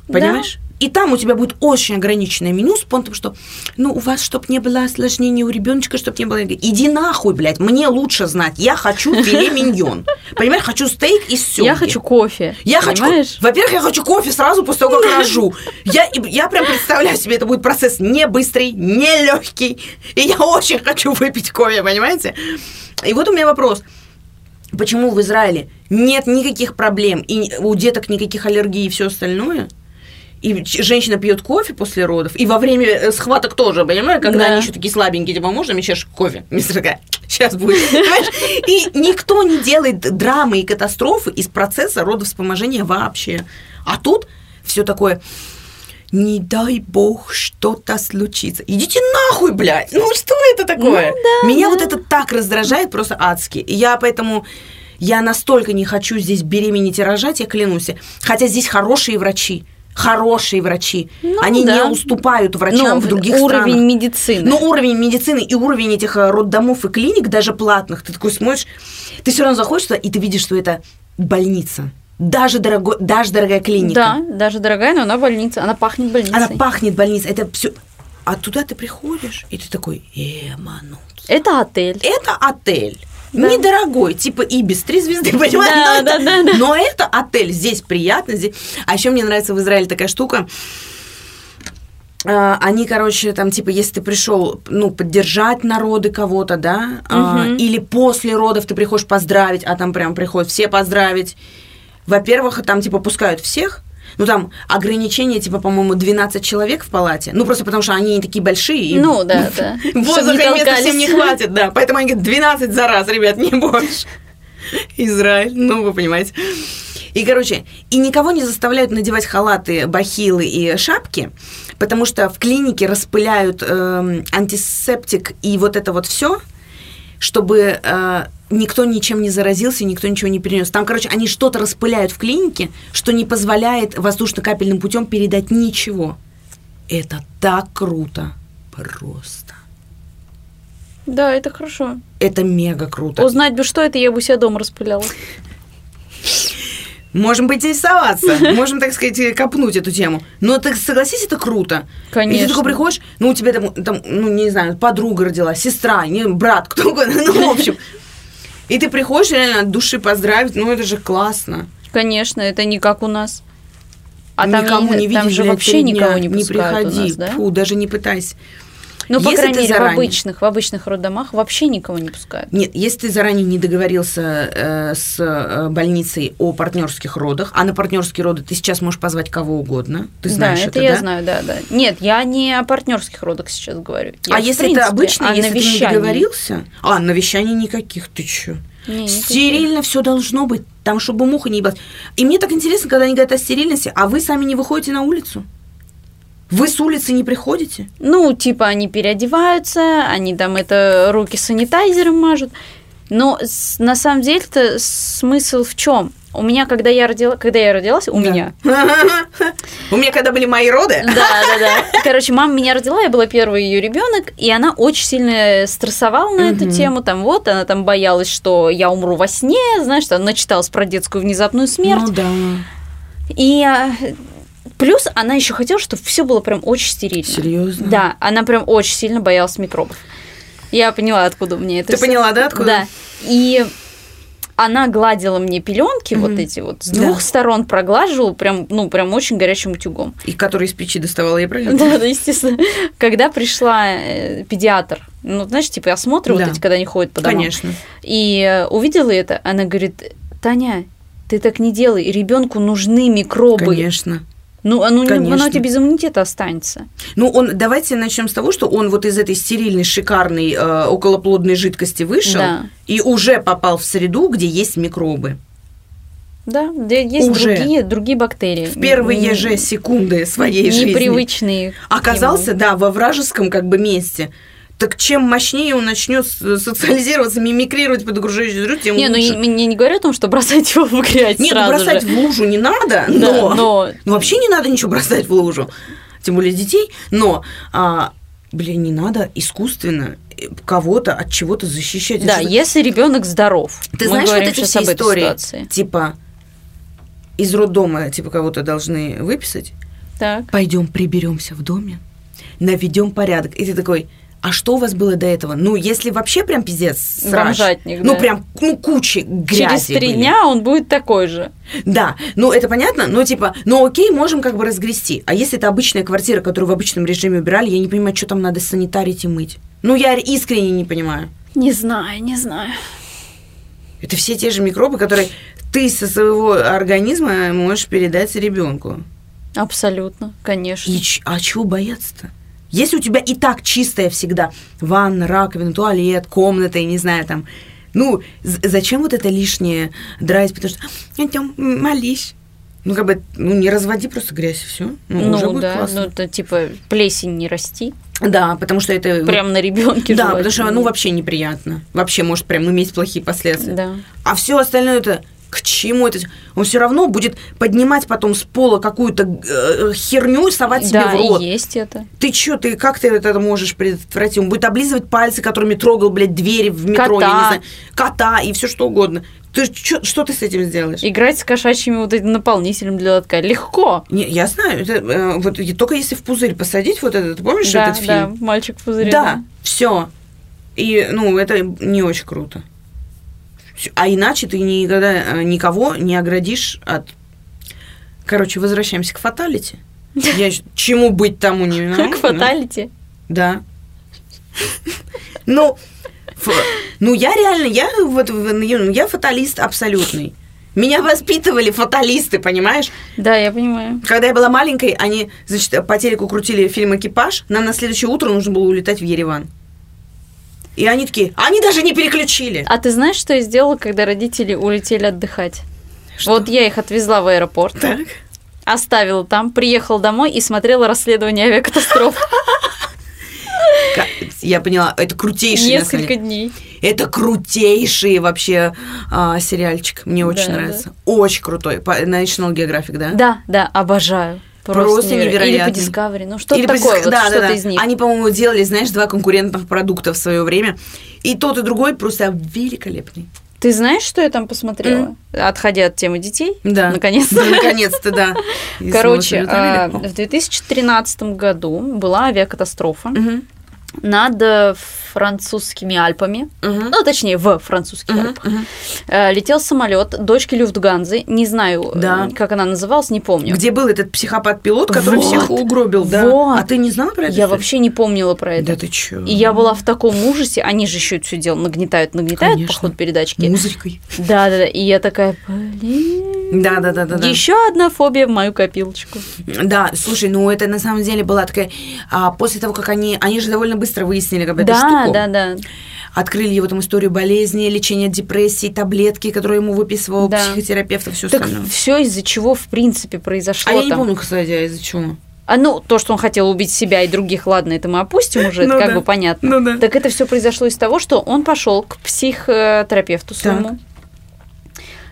[SPEAKER 2] Понимаешь? И там у тебя будет очень ограниченное меню с понтом, что, ну, у вас, чтобы не было осложнений у ребеночка, чтобы не было... Иди нахуй, блядь, мне лучше знать. Я хочу филе миньон. Понимаешь, хочу стейк из семги.
[SPEAKER 1] Я хочу кофе.
[SPEAKER 2] Я хочу,
[SPEAKER 1] понимаешь?
[SPEAKER 2] во-первых, я хочу кофе сразу после того, как рожу. Я, и- я прям представляю себе, это будет процесс не быстрый, не легкий. И я очень хочу выпить кофе, понимаете? И вот у меня вопрос. Почему в Израиле нет никаких проблем, и у деток никаких аллергий и все остальное? И женщина пьет кофе после родов, и во время э, схваток тоже, понимаешь, когда
[SPEAKER 1] Да.
[SPEAKER 2] они еще такие слабенькие, типа, можно мне сейчас кофе? Мистер такая, сейчас будет? И никто не делает драмы и катастрофы из процесса родовспоможения вообще. А тут все такое, не дай бог что-то случится. Идите нахуй, блядь! Ну что это такое?
[SPEAKER 1] Ну да,
[SPEAKER 2] Меня
[SPEAKER 1] да.
[SPEAKER 2] вот это так раздражает просто адски. И я поэтому... Я настолько не хочу здесь беременеть и рожать, я клянусь. Хотя здесь хорошие врачи. Хорошие врачи.
[SPEAKER 1] Ну
[SPEAKER 2] Они
[SPEAKER 1] да.
[SPEAKER 2] не уступают врачам
[SPEAKER 1] Ну,
[SPEAKER 2] в других
[SPEAKER 1] уровень
[SPEAKER 2] странах.
[SPEAKER 1] медицины.
[SPEAKER 2] Ну, уровень медицины и уровень этих э, роддомов и клиник, даже платных, ты такой смотришь, ты все равно заходишь туда, и ты видишь, что это больница. Даже, дорого, даже дорогая клиника.
[SPEAKER 1] Да, даже дорогая, но она больница. Она пахнет больницей.
[SPEAKER 2] Она пахнет больницей. Это все. А туда ты приходишь, и ты такой, эманут.
[SPEAKER 1] Это отель.
[SPEAKER 2] Это отель.
[SPEAKER 1] Да.
[SPEAKER 2] недорогой, типа Ибис, три звезды, понимаешь?
[SPEAKER 1] Да,
[SPEAKER 2] но, это,
[SPEAKER 1] да, да, да.
[SPEAKER 2] но это отель, здесь приятно. Здесь... А еще мне нравится в Израиле такая штука. А, Они, короче, там, типа, если ты пришел, ну, поддержать народы кого-то, да,
[SPEAKER 1] Мгм.
[SPEAKER 2] или после родов ты приходишь поздравить, а там прям приходят все поздравить. Во-первых, там, типа, пускают всех, ну, там ограничение, типа, по-моему, 12 человек в палате. Ну, просто потому что они не такие большие. и
[SPEAKER 1] Ну, да, да.
[SPEAKER 2] Воздуха места всем не хватит, да. Поэтому они говорят, 12 за раз, ребят, не больше. Израиль, ну, вы понимаете. И, короче, и никого не заставляют надевать халаты, бахилы и шапки, потому что в клинике распыляют эм, антисептик и вот это вот все, чтобы э, никто ничем не заразился, никто ничего не перенес. Там, короче, они что-то распыляют в клинике, что не позволяет воздушно-капельным путем передать ничего. Это так круто. Просто.
[SPEAKER 1] Да, это хорошо.
[SPEAKER 2] Это мега круто.
[SPEAKER 1] Узнать бы, что это, я бы себя дома распыляла.
[SPEAKER 2] Можем поинтересоваться, можем, так сказать, копнуть эту тему. Но ты согласись, это круто. И ты
[SPEAKER 1] Конечно.
[SPEAKER 2] такой приходишь, ну, у тебя там, там, ну, не знаю, подруга родила, сестра, не, брат, кто угодно, ну, в общем. И ты приходишь реально от души поздравить, ну, это же классно.
[SPEAKER 1] Конечно, это не как у нас. А там,
[SPEAKER 2] Никому
[SPEAKER 1] не,
[SPEAKER 2] не видишь,
[SPEAKER 1] там же вообще никого не пускают
[SPEAKER 2] приходи,
[SPEAKER 1] у нас, да?
[SPEAKER 2] Фу, даже не пытайся.
[SPEAKER 1] Ну, по
[SPEAKER 2] Если
[SPEAKER 1] крайней мере,
[SPEAKER 2] заранее-
[SPEAKER 1] в обычных, в обычных роддомах вообще никого не пускают.
[SPEAKER 2] Нет, если ты заранее не договорился э, с э, больницей о партнерских родах, а на партнерские роды ты сейчас можешь позвать кого угодно, ты знаешь
[SPEAKER 1] да,
[SPEAKER 2] это,
[SPEAKER 1] это я
[SPEAKER 2] да?
[SPEAKER 1] знаю, да, да. Нет, я не о партнерских родах сейчас говорю. Я,
[SPEAKER 2] а если
[SPEAKER 1] принципе,
[SPEAKER 2] это обычно, если ты не
[SPEAKER 1] навещании.
[SPEAKER 2] договорился? А, навещаний никаких, ты чё?
[SPEAKER 1] Не.
[SPEAKER 2] Стерильно все должно быть, там, чтобы муха не ебалась. И мне так интересно, когда они говорят о стерильности, а вы сами не выходите на улицу? Вы с улицы не приходите?
[SPEAKER 1] Ну, типа, они переодеваются, они там это руки санитайзером мажут. Но на самом деле-то смысл в чем? У меня, когда я родила, когда я родилась, у
[SPEAKER 2] Да.
[SPEAKER 1] меня.
[SPEAKER 2] У меня, когда были мои роды,
[SPEAKER 1] Да, да, да. Короче, мама меня родила, я была первый ее ребенок, и она очень сильно стрессовала на эту тему. Там вот, она там боялась, что я умру во сне, знаешь, там начиталась про детскую внезапную смерть.
[SPEAKER 2] Ну да.
[SPEAKER 1] И а, плюс она еще хотела, чтобы все было прям очень стерильно.
[SPEAKER 2] Серьезно?
[SPEAKER 1] Да, она прям очень сильно боялась микробов. Я поняла, откуда меня это
[SPEAKER 2] Ты
[SPEAKER 1] всё.
[SPEAKER 2] поняла, да, откуда?
[SPEAKER 1] Да. И она гладила мне пеленки, вот
[SPEAKER 2] Мгм.
[SPEAKER 1] эти вот, с
[SPEAKER 2] Да.
[SPEAKER 1] двух сторон проглаживала, прям, ну, прям очень горячим утюгом.
[SPEAKER 2] И который из печи доставала, я правильно?
[SPEAKER 1] Да, да, естественно. Когда пришла э, педиатр, ну, знаешь, типа осмотры
[SPEAKER 2] Да.
[SPEAKER 1] вот эти, когда они ходят по домам,
[SPEAKER 2] Конечно.
[SPEAKER 1] и э, увидела это, она говорит, Таня, ты так не делай, ребенку нужны микробы.
[SPEAKER 2] Конечно.
[SPEAKER 1] Ну, оно, не-
[SPEAKER 2] Конечно.
[SPEAKER 1] оно у тебя без иммунитета останется.
[SPEAKER 2] Ну, он, давайте начнем с того, что он вот из этой стерильной, шикарной, э, околоплодной жидкости вышел
[SPEAKER 1] Да.
[SPEAKER 2] и уже попал в среду, где есть микробы.
[SPEAKER 1] Да, где есть
[SPEAKER 2] Уже.
[SPEAKER 1] другие, другие бактерии.
[SPEAKER 2] В первые
[SPEAKER 1] Не-
[SPEAKER 2] же секунды своей жизни.
[SPEAKER 1] Непривычные.
[SPEAKER 2] Оказался, да, во вражеском как бы месте. Так чем мощнее он начнет с- социализироваться, мимикрировать под окружающую среду, тем
[SPEAKER 1] Не, ну
[SPEAKER 2] лучше.
[SPEAKER 1] и- мне не говорят о том, что бросать его в грязь
[SPEAKER 2] Нет, ну
[SPEAKER 1] сразу
[SPEAKER 2] бросать
[SPEAKER 1] же.
[SPEAKER 2] в лужу не надо,
[SPEAKER 1] Да,
[SPEAKER 2] но...
[SPEAKER 1] но
[SPEAKER 2] Ну, вообще не надо ничего бросать в лужу, тем более детей, но, а, блин, не надо искусственно э, кого-то от чего-то защищать.
[SPEAKER 1] Да, если ребенок здоров.
[SPEAKER 2] Ты знаешь, вот эти все истории,
[SPEAKER 1] ситуации.
[SPEAKER 2] типа, из роддома, типа, кого-то должны выписать,
[SPEAKER 1] Так.
[SPEAKER 2] пойдем приберемся в доме, наведем порядок. И ты такой, а что у вас было до этого? Ну, если вообще прям пиздец срач,
[SPEAKER 1] Бомжатник,
[SPEAKER 2] ну,
[SPEAKER 1] да.
[SPEAKER 2] прям, ну, кучи грязи
[SPEAKER 1] Через три
[SPEAKER 2] были.
[SPEAKER 1] дня он будет такой же.
[SPEAKER 2] Да, ну это понятно, но типа, ну окей, можем как бы разгрести. А если это обычная квартира, которую в обычном режиме убирали, я не понимаю, что там надо санитарить и мыть. Ну я искренне не понимаю.
[SPEAKER 1] Не знаю, не знаю.
[SPEAKER 2] Это все те же микробы, которые ты со своего организма можешь передать ребенку.
[SPEAKER 1] Абсолютно, конечно.
[SPEAKER 2] И а чего бояться-то? Если у тебя и так чистая всегда ванна, раковина, туалет, комната, я не знаю, там, ну, зачем вот это лишнее драть, потому что, идем, молись. Ну, как бы, ну, не разводи просто грязь, и все. Ну, уже
[SPEAKER 1] Ну
[SPEAKER 2] будет
[SPEAKER 1] да,
[SPEAKER 2] классно.
[SPEAKER 1] ну это типа плесень не расти.
[SPEAKER 2] Да, потому что это...
[SPEAKER 1] Прям на ребенке.
[SPEAKER 2] Да, потому что, ну, вообще неприятно. Вообще может прям иметь плохие последствия.
[SPEAKER 1] Да.
[SPEAKER 2] А все остальное это к чему это? Он все равно будет поднимать потом с пола какую-то э, херню и совать себе
[SPEAKER 1] Да,
[SPEAKER 2] в рот.
[SPEAKER 1] и есть это.
[SPEAKER 2] Ты чё, ты как ты это можешь предотвратить? Он будет облизывать пальцы, которыми трогал, блядь, двери в метро, я
[SPEAKER 1] Кота.
[SPEAKER 2] не знаю, кота и все что угодно. Ты чё, что ты с этим сделаешь?
[SPEAKER 1] Играть с кошачьими вот этим наполнителем для лотка легко.
[SPEAKER 2] Не, я знаю, это, э, вот только если в пузырь посадить вот этот, помнишь
[SPEAKER 1] да,
[SPEAKER 2] этот
[SPEAKER 1] да,
[SPEAKER 2] фильм?
[SPEAKER 1] мальчик в пузыре.
[SPEAKER 2] Да, все. И, ну, это не очень круто. А иначе ты никогда э, никого не оградишь от... Короче, возвращаемся к фаталити. Я чему быть тому не виноват.
[SPEAKER 1] Как фаталити.
[SPEAKER 2] Да. Ну, ну я реально, я вот в- я фаталист абсолютный. Меня воспитывали фаталисты, понимаешь?
[SPEAKER 1] Да, я понимаю.
[SPEAKER 2] Когда я была маленькой, они, значит, по телеку крутили фильм «Экипаж», нам на следующее утро нужно было улетать в Ереван. И они такие, они даже не переключили.
[SPEAKER 1] А ты знаешь, что я сделала, когда родители улетели отдыхать?
[SPEAKER 2] Что?
[SPEAKER 1] Вот я их отвезла в аэропорт,
[SPEAKER 2] Так.
[SPEAKER 1] оставила там, приехала домой и смотрела расследование авиакатастроф
[SPEAKER 2] Ка- Я поняла, это крутейший.
[SPEAKER 1] несколько дней.
[SPEAKER 2] Это крутейший вообще а, сериальчик. Мне очень
[SPEAKER 1] Да,
[SPEAKER 2] нравится. Очень крутой. National Geographic, да?
[SPEAKER 1] Да, да, обожаю. Просто,
[SPEAKER 2] Просто
[SPEAKER 1] неверо-
[SPEAKER 2] невероятно.
[SPEAKER 1] Или по Discovery, ну что-то
[SPEAKER 2] Или по
[SPEAKER 1] такое,
[SPEAKER 2] диск-
[SPEAKER 1] вот
[SPEAKER 2] да, да,
[SPEAKER 1] что-то
[SPEAKER 2] да.
[SPEAKER 1] из них.
[SPEAKER 2] Они, по-моему, делали, знаешь, два конкурентных продукта в свое время. И тот, и другой просто великолепный.
[SPEAKER 1] Ты знаешь, что я там посмотрела? Отходя от темы детей,
[SPEAKER 2] Да.
[SPEAKER 1] наконец-то.
[SPEAKER 2] Да, наконец-то, да.
[SPEAKER 1] Короче, а, в 2013 году была авиакатастрофа над э, французскими Альпами,
[SPEAKER 2] мгм,
[SPEAKER 1] ну, точнее, в французских
[SPEAKER 2] мгм,
[SPEAKER 1] Альпах. Э, Летел самолет дочки Люфтганзы, не знаю, э,
[SPEAKER 2] Да.
[SPEAKER 1] как она называлась, не помню.
[SPEAKER 2] Где был этот психопат-пилот, который
[SPEAKER 1] Вот.
[SPEAKER 2] всех угробил, да?
[SPEAKER 1] Вот.
[SPEAKER 2] А ты не знала про это?
[SPEAKER 1] Я вообще не помнила про это.
[SPEAKER 2] Да ты чё?
[SPEAKER 1] И я была в таком ужасе, они же еще все дело нагнетают, нагнетают
[SPEAKER 2] Конечно.
[SPEAKER 1] по ходу передачки.
[SPEAKER 2] Музыкой.
[SPEAKER 1] Да, да, да. И я такая, блин.
[SPEAKER 2] Да, да, да, да. да.
[SPEAKER 1] Еще одна фобия в мою копилочку.
[SPEAKER 2] Да, слушай, ну это на самом деле была такая... а, после того, как они... Они же довольно быстро выяснили как бы эту
[SPEAKER 1] Да,
[SPEAKER 2] штуку.
[SPEAKER 1] да, да.
[SPEAKER 2] Открыли его там историю болезни, лечения депрессии, таблетки, которые ему выписывал
[SPEAKER 1] Да.
[SPEAKER 2] психотерапевт и все
[SPEAKER 1] Так
[SPEAKER 2] остальное.
[SPEAKER 1] все из-за чего, в принципе, произошло
[SPEAKER 2] А я не
[SPEAKER 1] там.
[SPEAKER 2] помню, кстати, а из-за чего.
[SPEAKER 1] А ну, то, что он хотел убить себя и других, ладно, это мы опустим уже, это
[SPEAKER 2] Ну
[SPEAKER 1] как
[SPEAKER 2] да.
[SPEAKER 1] бы понятно.
[SPEAKER 2] Ну да.
[SPEAKER 1] Так это все произошло из того, что он пошел к психотерапевту своему.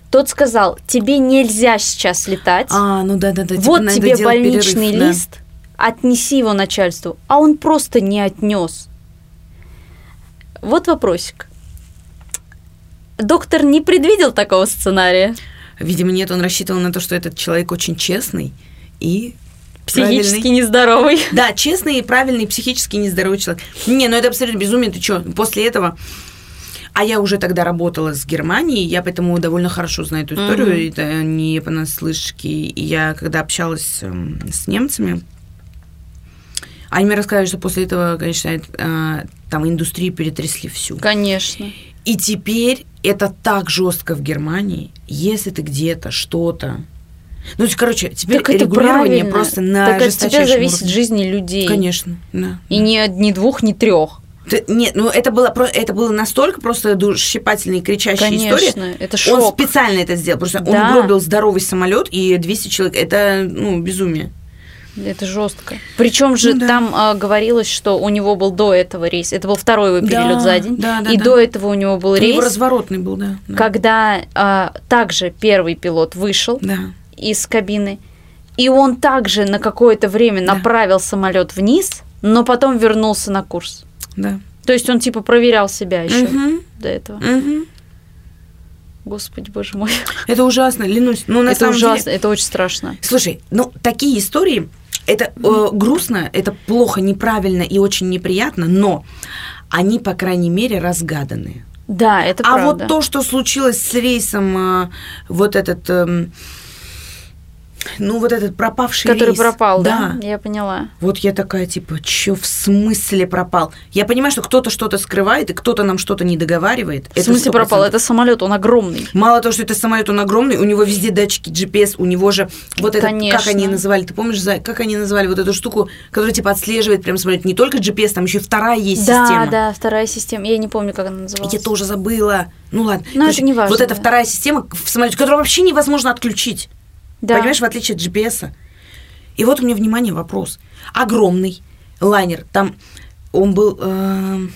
[SPEAKER 1] Тот сказал, тебе нельзя сейчас летать.
[SPEAKER 2] А, ну да, да, да. типа,
[SPEAKER 1] вот
[SPEAKER 2] надо
[SPEAKER 1] тебе больничный
[SPEAKER 2] перерыв, да.
[SPEAKER 1] Отнеси его начальству. А он просто не отнес. Вот вопросик. Доктор не предвидел такого сценария.
[SPEAKER 2] Видимо, нет, он рассчитывал на то, что этот человек очень честный и
[SPEAKER 1] Психически
[SPEAKER 2] правильный.
[SPEAKER 1] нездоровый.
[SPEAKER 2] Да, честный и правильный, психически нездоровый человек. Не, ну это абсолютно безумие. Ты что, после этого... А я уже тогда работала с Германией, я поэтому довольно хорошо знаю эту историю,
[SPEAKER 1] Мгм.
[SPEAKER 2] это не понаслышке. И я, когда общалась эм, с немцами, они мне рассказали, что после этого, конечно, э, там индустрию перетрясли всю.
[SPEAKER 1] Конечно.
[SPEAKER 2] И теперь это так жестко в Германии, если ты где-то что-то. Ну, короче, теперь
[SPEAKER 1] так это
[SPEAKER 2] регулирование
[SPEAKER 1] правильно.
[SPEAKER 2] просто на
[SPEAKER 1] Так от тебя зависит
[SPEAKER 2] уровне.
[SPEAKER 1] жизни людей.
[SPEAKER 2] Конечно, да.
[SPEAKER 1] И ни, ни двух, ни трех.
[SPEAKER 2] Нет, ну это было, про- это было настолько просто душесчипательная и кричащая
[SPEAKER 1] Конечно,
[SPEAKER 2] история.
[SPEAKER 1] это
[SPEAKER 2] Он
[SPEAKER 1] шок.
[SPEAKER 2] специально это сделал, просто он
[SPEAKER 1] Да.
[SPEAKER 2] угробил здоровый самолет и 200 человек. Это, ну, безумие.
[SPEAKER 1] Это жестко. Причем же
[SPEAKER 2] Ну да.
[SPEAKER 1] там а, говорилось, что у него был до этого рейс. Это был второй его перелет
[SPEAKER 2] Да,
[SPEAKER 1] за день.
[SPEAKER 2] да, да,
[SPEAKER 1] и
[SPEAKER 2] да.
[SPEAKER 1] до этого у него был
[SPEAKER 2] У него
[SPEAKER 1] рейс,
[SPEAKER 2] разворотный был, да. да.
[SPEAKER 1] когда а, также первый пилот вышел
[SPEAKER 2] Да.
[SPEAKER 1] из кабины, и он также на какое-то время
[SPEAKER 2] Да.
[SPEAKER 1] направил самолет вниз, но потом вернулся на курс.
[SPEAKER 2] Да.
[SPEAKER 1] То есть он типа проверял себя еще
[SPEAKER 2] Мгм,
[SPEAKER 1] до этого.
[SPEAKER 2] мгм.
[SPEAKER 1] Господи, боже мой.
[SPEAKER 2] Это ужасно, клянусь. Ну, на
[SPEAKER 1] это
[SPEAKER 2] самом
[SPEAKER 1] ужасно,
[SPEAKER 2] деле...
[SPEAKER 1] это очень страшно.
[SPEAKER 2] Слушай, ну, такие истории, это э, грустно, это плохо, неправильно и очень неприятно, но они, по крайней мере, разгаданные.
[SPEAKER 1] Да, это
[SPEAKER 2] а
[SPEAKER 1] правда.
[SPEAKER 2] вот то, что случилось с рейсом, э, вот этот, эм, ну, вот этот пропавший
[SPEAKER 1] Который
[SPEAKER 2] рейс.
[SPEAKER 1] пропал, да? Я поняла.
[SPEAKER 2] Вот я такая, типа, чё в смысле пропал? Я понимаю, что кто-то что-то скрывает, и кто-то нам что-то не договаривает.
[SPEAKER 1] В смысле пропал? Это самолет, он огромный.
[SPEAKER 2] Мало того, что это самолет, он огромный, у него везде датчики GPS, у него же вот это, как они называли, ты помнишь, как они называли вот эту штуку, которая типа отслеживает прям самолет, не только GPS, там еще и вторая есть
[SPEAKER 1] да,
[SPEAKER 2] система.
[SPEAKER 1] да, вторая система. Я не помню, как она называлась.
[SPEAKER 2] Я тоже забыла. Ну ладно.
[SPEAKER 1] Но это не важно,
[SPEAKER 2] Вот эта
[SPEAKER 1] да.
[SPEAKER 2] вторая система в самолете, которую вообще невозможно отключить.
[SPEAKER 1] Да.
[SPEAKER 2] Понимаешь, в отличие от GPS. И вот у меня, внимание, вопрос. Огромный лайнер, там он был... эм,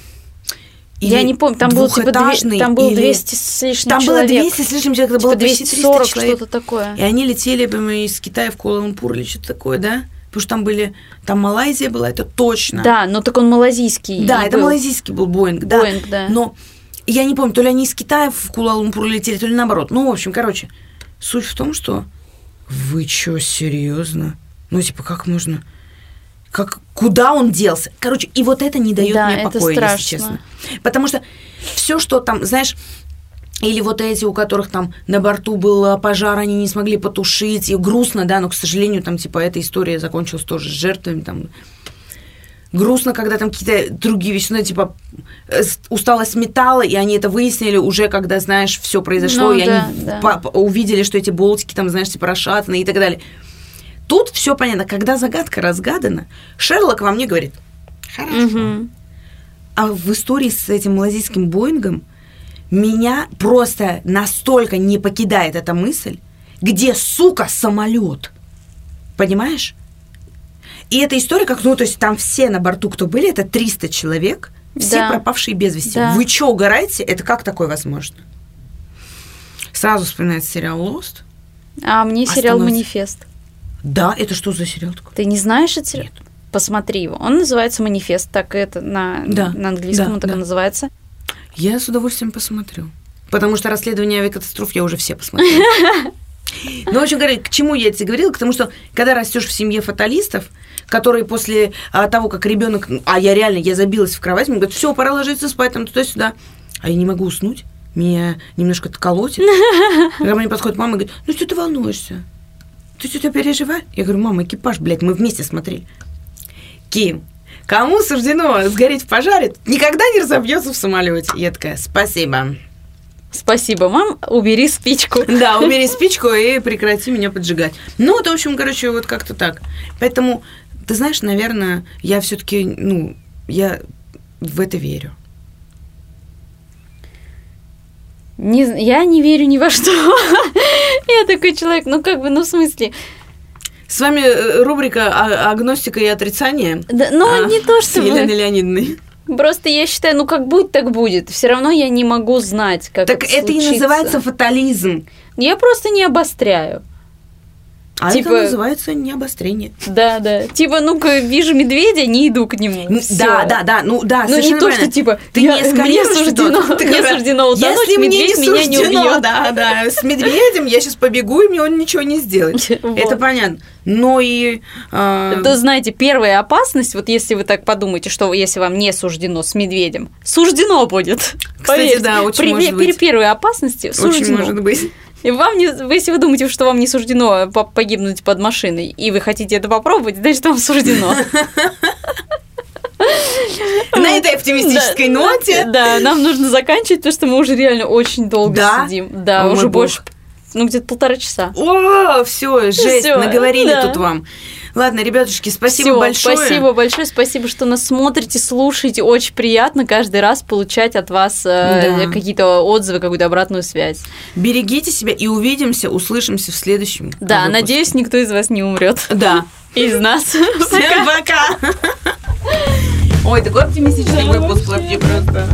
[SPEAKER 1] Я
[SPEAKER 2] или
[SPEAKER 1] не помню, там было типа две- там было
[SPEAKER 2] или-
[SPEAKER 1] 200 с лишним
[SPEAKER 2] Там было
[SPEAKER 1] человек.
[SPEAKER 2] 200 с лишним человек, это
[SPEAKER 1] Типа
[SPEAKER 2] было почти 300
[SPEAKER 1] 240,
[SPEAKER 2] человек.
[SPEAKER 1] что-то такое.
[SPEAKER 2] И они летели, из Китая в Куала-Лумпур или что-то такое, да? Потому что там были... Там Малайзия была, это точно.
[SPEAKER 1] Да, но так он малазийский.
[SPEAKER 2] Да, это
[SPEAKER 1] был.
[SPEAKER 2] малайзийский был Боинг, да.
[SPEAKER 1] Боинг, да.
[SPEAKER 2] Но я не помню, то ли они из Китая в Куала-Лумпур летели, то ли наоборот. Ну, в общем, короче, суть в том, что вы чё, серьезно? Ну, типа, как можно... Как, куда он делся? Короче, и вот это не дает
[SPEAKER 1] Да,
[SPEAKER 2] мне покоя,
[SPEAKER 1] страшно.
[SPEAKER 2] если честно. Потому что все, что там, знаешь, Или вот эти, у которых там на борту был пожар, они не смогли потушить. И грустно, да, но, к сожалению, там, типа, эта история закончилась тоже с жертвами, там, грустно, когда там какие-то другие вещи, ну, типа, э, усталость металла, и они это выяснили уже, когда, знаешь, все произошло,
[SPEAKER 1] Ну
[SPEAKER 2] и
[SPEAKER 1] да,
[SPEAKER 2] они
[SPEAKER 1] да.
[SPEAKER 2] увидели, что эти болтики там, знаешь, типа, расшатаны и так далее. Тут все понятно. Когда загадка разгадана, Шерлок во мне говорит, хорошо.
[SPEAKER 1] Мгм.
[SPEAKER 2] А в истории с этим малазийским Боингом меня просто настолько не покидает эта мысль, где, сука, самолет. Понимаешь? И эта история, как, ну, то есть там все на борту, кто были, это 300 человек, все
[SPEAKER 1] Да.
[SPEAKER 2] пропавшие без вести.
[SPEAKER 1] Да.
[SPEAKER 2] Вы что, угораете? Это как такое возможно? Сразу вспоминается сериал «Лост».
[SPEAKER 1] А мне сериал. «Манифест».
[SPEAKER 2] Да, это что за сериал такой?
[SPEAKER 1] Ты не знаешь этот сериал?
[SPEAKER 2] Нет.
[SPEAKER 1] Посмотри его. Он называется «Манифест», так это на,
[SPEAKER 2] Да,
[SPEAKER 1] на английском
[SPEAKER 2] да,
[SPEAKER 1] он так и
[SPEAKER 2] да.
[SPEAKER 1] называется.
[SPEAKER 2] Я с удовольствием посмотрю. Потому что расследование авиакатастроф я уже все посмотрела. Ну, в общем говоря, к чему я это говорила? К тому, что когда растешь в семье фаталистов, которые после а, того, как ребенок, а я реально, я забилась в кровать, мне говорят, все, пора ложиться спать, там туда-сюда. А я не могу уснуть, меня немножко колотит. Когда мне подходит мама и говорит, ну что ты волнуешься? Ты что-то переживаешь? Я говорю, мама, экипаж, блядь, мы вместе смотрели. Ким, кому суждено сгореть в пожаре, никогда не разобьется в самолете. Я такая, спасибо.
[SPEAKER 1] Спасибо, мам. Убери спичку.
[SPEAKER 2] Да, убери спичку и прекрати меня поджигать. Ну, вот, в общем, короче, вот как-то так. Поэтому, ты знаешь, наверное, я все-таки, ну, я в это верю.
[SPEAKER 1] Не, я не верю ни во что. Я такой человек, ну как бы, ну в смысле.
[SPEAKER 2] С вами э, рубрика а- «Агностика и отрицание».
[SPEAKER 1] Да, ну
[SPEAKER 2] а,
[SPEAKER 1] не то,
[SPEAKER 2] с
[SPEAKER 1] что
[SPEAKER 2] Еленой Леонидовной.
[SPEAKER 1] Просто я считаю, ну как будет, так будет. Все равно я не могу знать, как
[SPEAKER 2] Так это и
[SPEAKER 1] случится.
[SPEAKER 2] называется фатализм.
[SPEAKER 1] Я просто не обостряю.
[SPEAKER 2] А
[SPEAKER 1] Типа-
[SPEAKER 2] это называется необострение.
[SPEAKER 1] Да, да. Типа, ну-ка, вижу медведя, не иду к нему. Всё.
[SPEAKER 2] Да, да, да, ну да,
[SPEAKER 1] Ну не то,
[SPEAKER 2] правильно.
[SPEAKER 1] что типа
[SPEAKER 2] Ты
[SPEAKER 1] я-
[SPEAKER 2] не эскалируешь
[SPEAKER 1] суждено.
[SPEAKER 2] Ты
[SPEAKER 1] мне
[SPEAKER 2] говоришь,
[SPEAKER 1] суждено утонуть,
[SPEAKER 2] Если мне не
[SPEAKER 1] медведь меня не убьет.
[SPEAKER 2] да, да, с медведем я сейчас побегу, и мне он ничего не сделает.
[SPEAKER 1] Вот.
[SPEAKER 2] Это понятно. Но и... а,
[SPEAKER 1] То, знаете, первая опасность, вот если вы так подумаете, что если вам не суждено с медведем, суждено будет.
[SPEAKER 2] Кстати,
[SPEAKER 1] Поверьте.
[SPEAKER 2] да, очень
[SPEAKER 1] при,
[SPEAKER 2] может
[SPEAKER 1] при
[SPEAKER 2] быть.
[SPEAKER 1] первой опасности
[SPEAKER 2] Очень
[SPEAKER 1] суждено.
[SPEAKER 2] может быть.
[SPEAKER 1] И вам не, если вы думаете, что вам не суждено по- погибнуть под машиной, и вы хотите это попробовать, значит, вам суждено.
[SPEAKER 2] На этой оптимистической ноте.
[SPEAKER 1] Да, нам нужно заканчивать, потому что мы уже реально очень долго сидим. Да, уже больше, ну, где-то полтора часа.
[SPEAKER 2] О, все, жесть,
[SPEAKER 1] Всё,
[SPEAKER 2] наговорили
[SPEAKER 1] да.
[SPEAKER 2] тут вам. Ладно, ребятушки, спасибо
[SPEAKER 1] Всё,
[SPEAKER 2] большое.
[SPEAKER 1] Спасибо большое, спасибо, что нас смотрите, слушаете. Очень приятно каждый раз получать от вас э,
[SPEAKER 2] Да.
[SPEAKER 1] какие-то отзывы, какую-то обратную связь.
[SPEAKER 2] Берегите себя и увидимся, услышимся в следующем.
[SPEAKER 1] Да,
[SPEAKER 2] выпуске.
[SPEAKER 1] надеюсь, никто из вас не умрет.
[SPEAKER 2] Да.
[SPEAKER 1] Из нас.
[SPEAKER 2] Всем пока. Ой, такой оптимистичный выпуск вообще просто.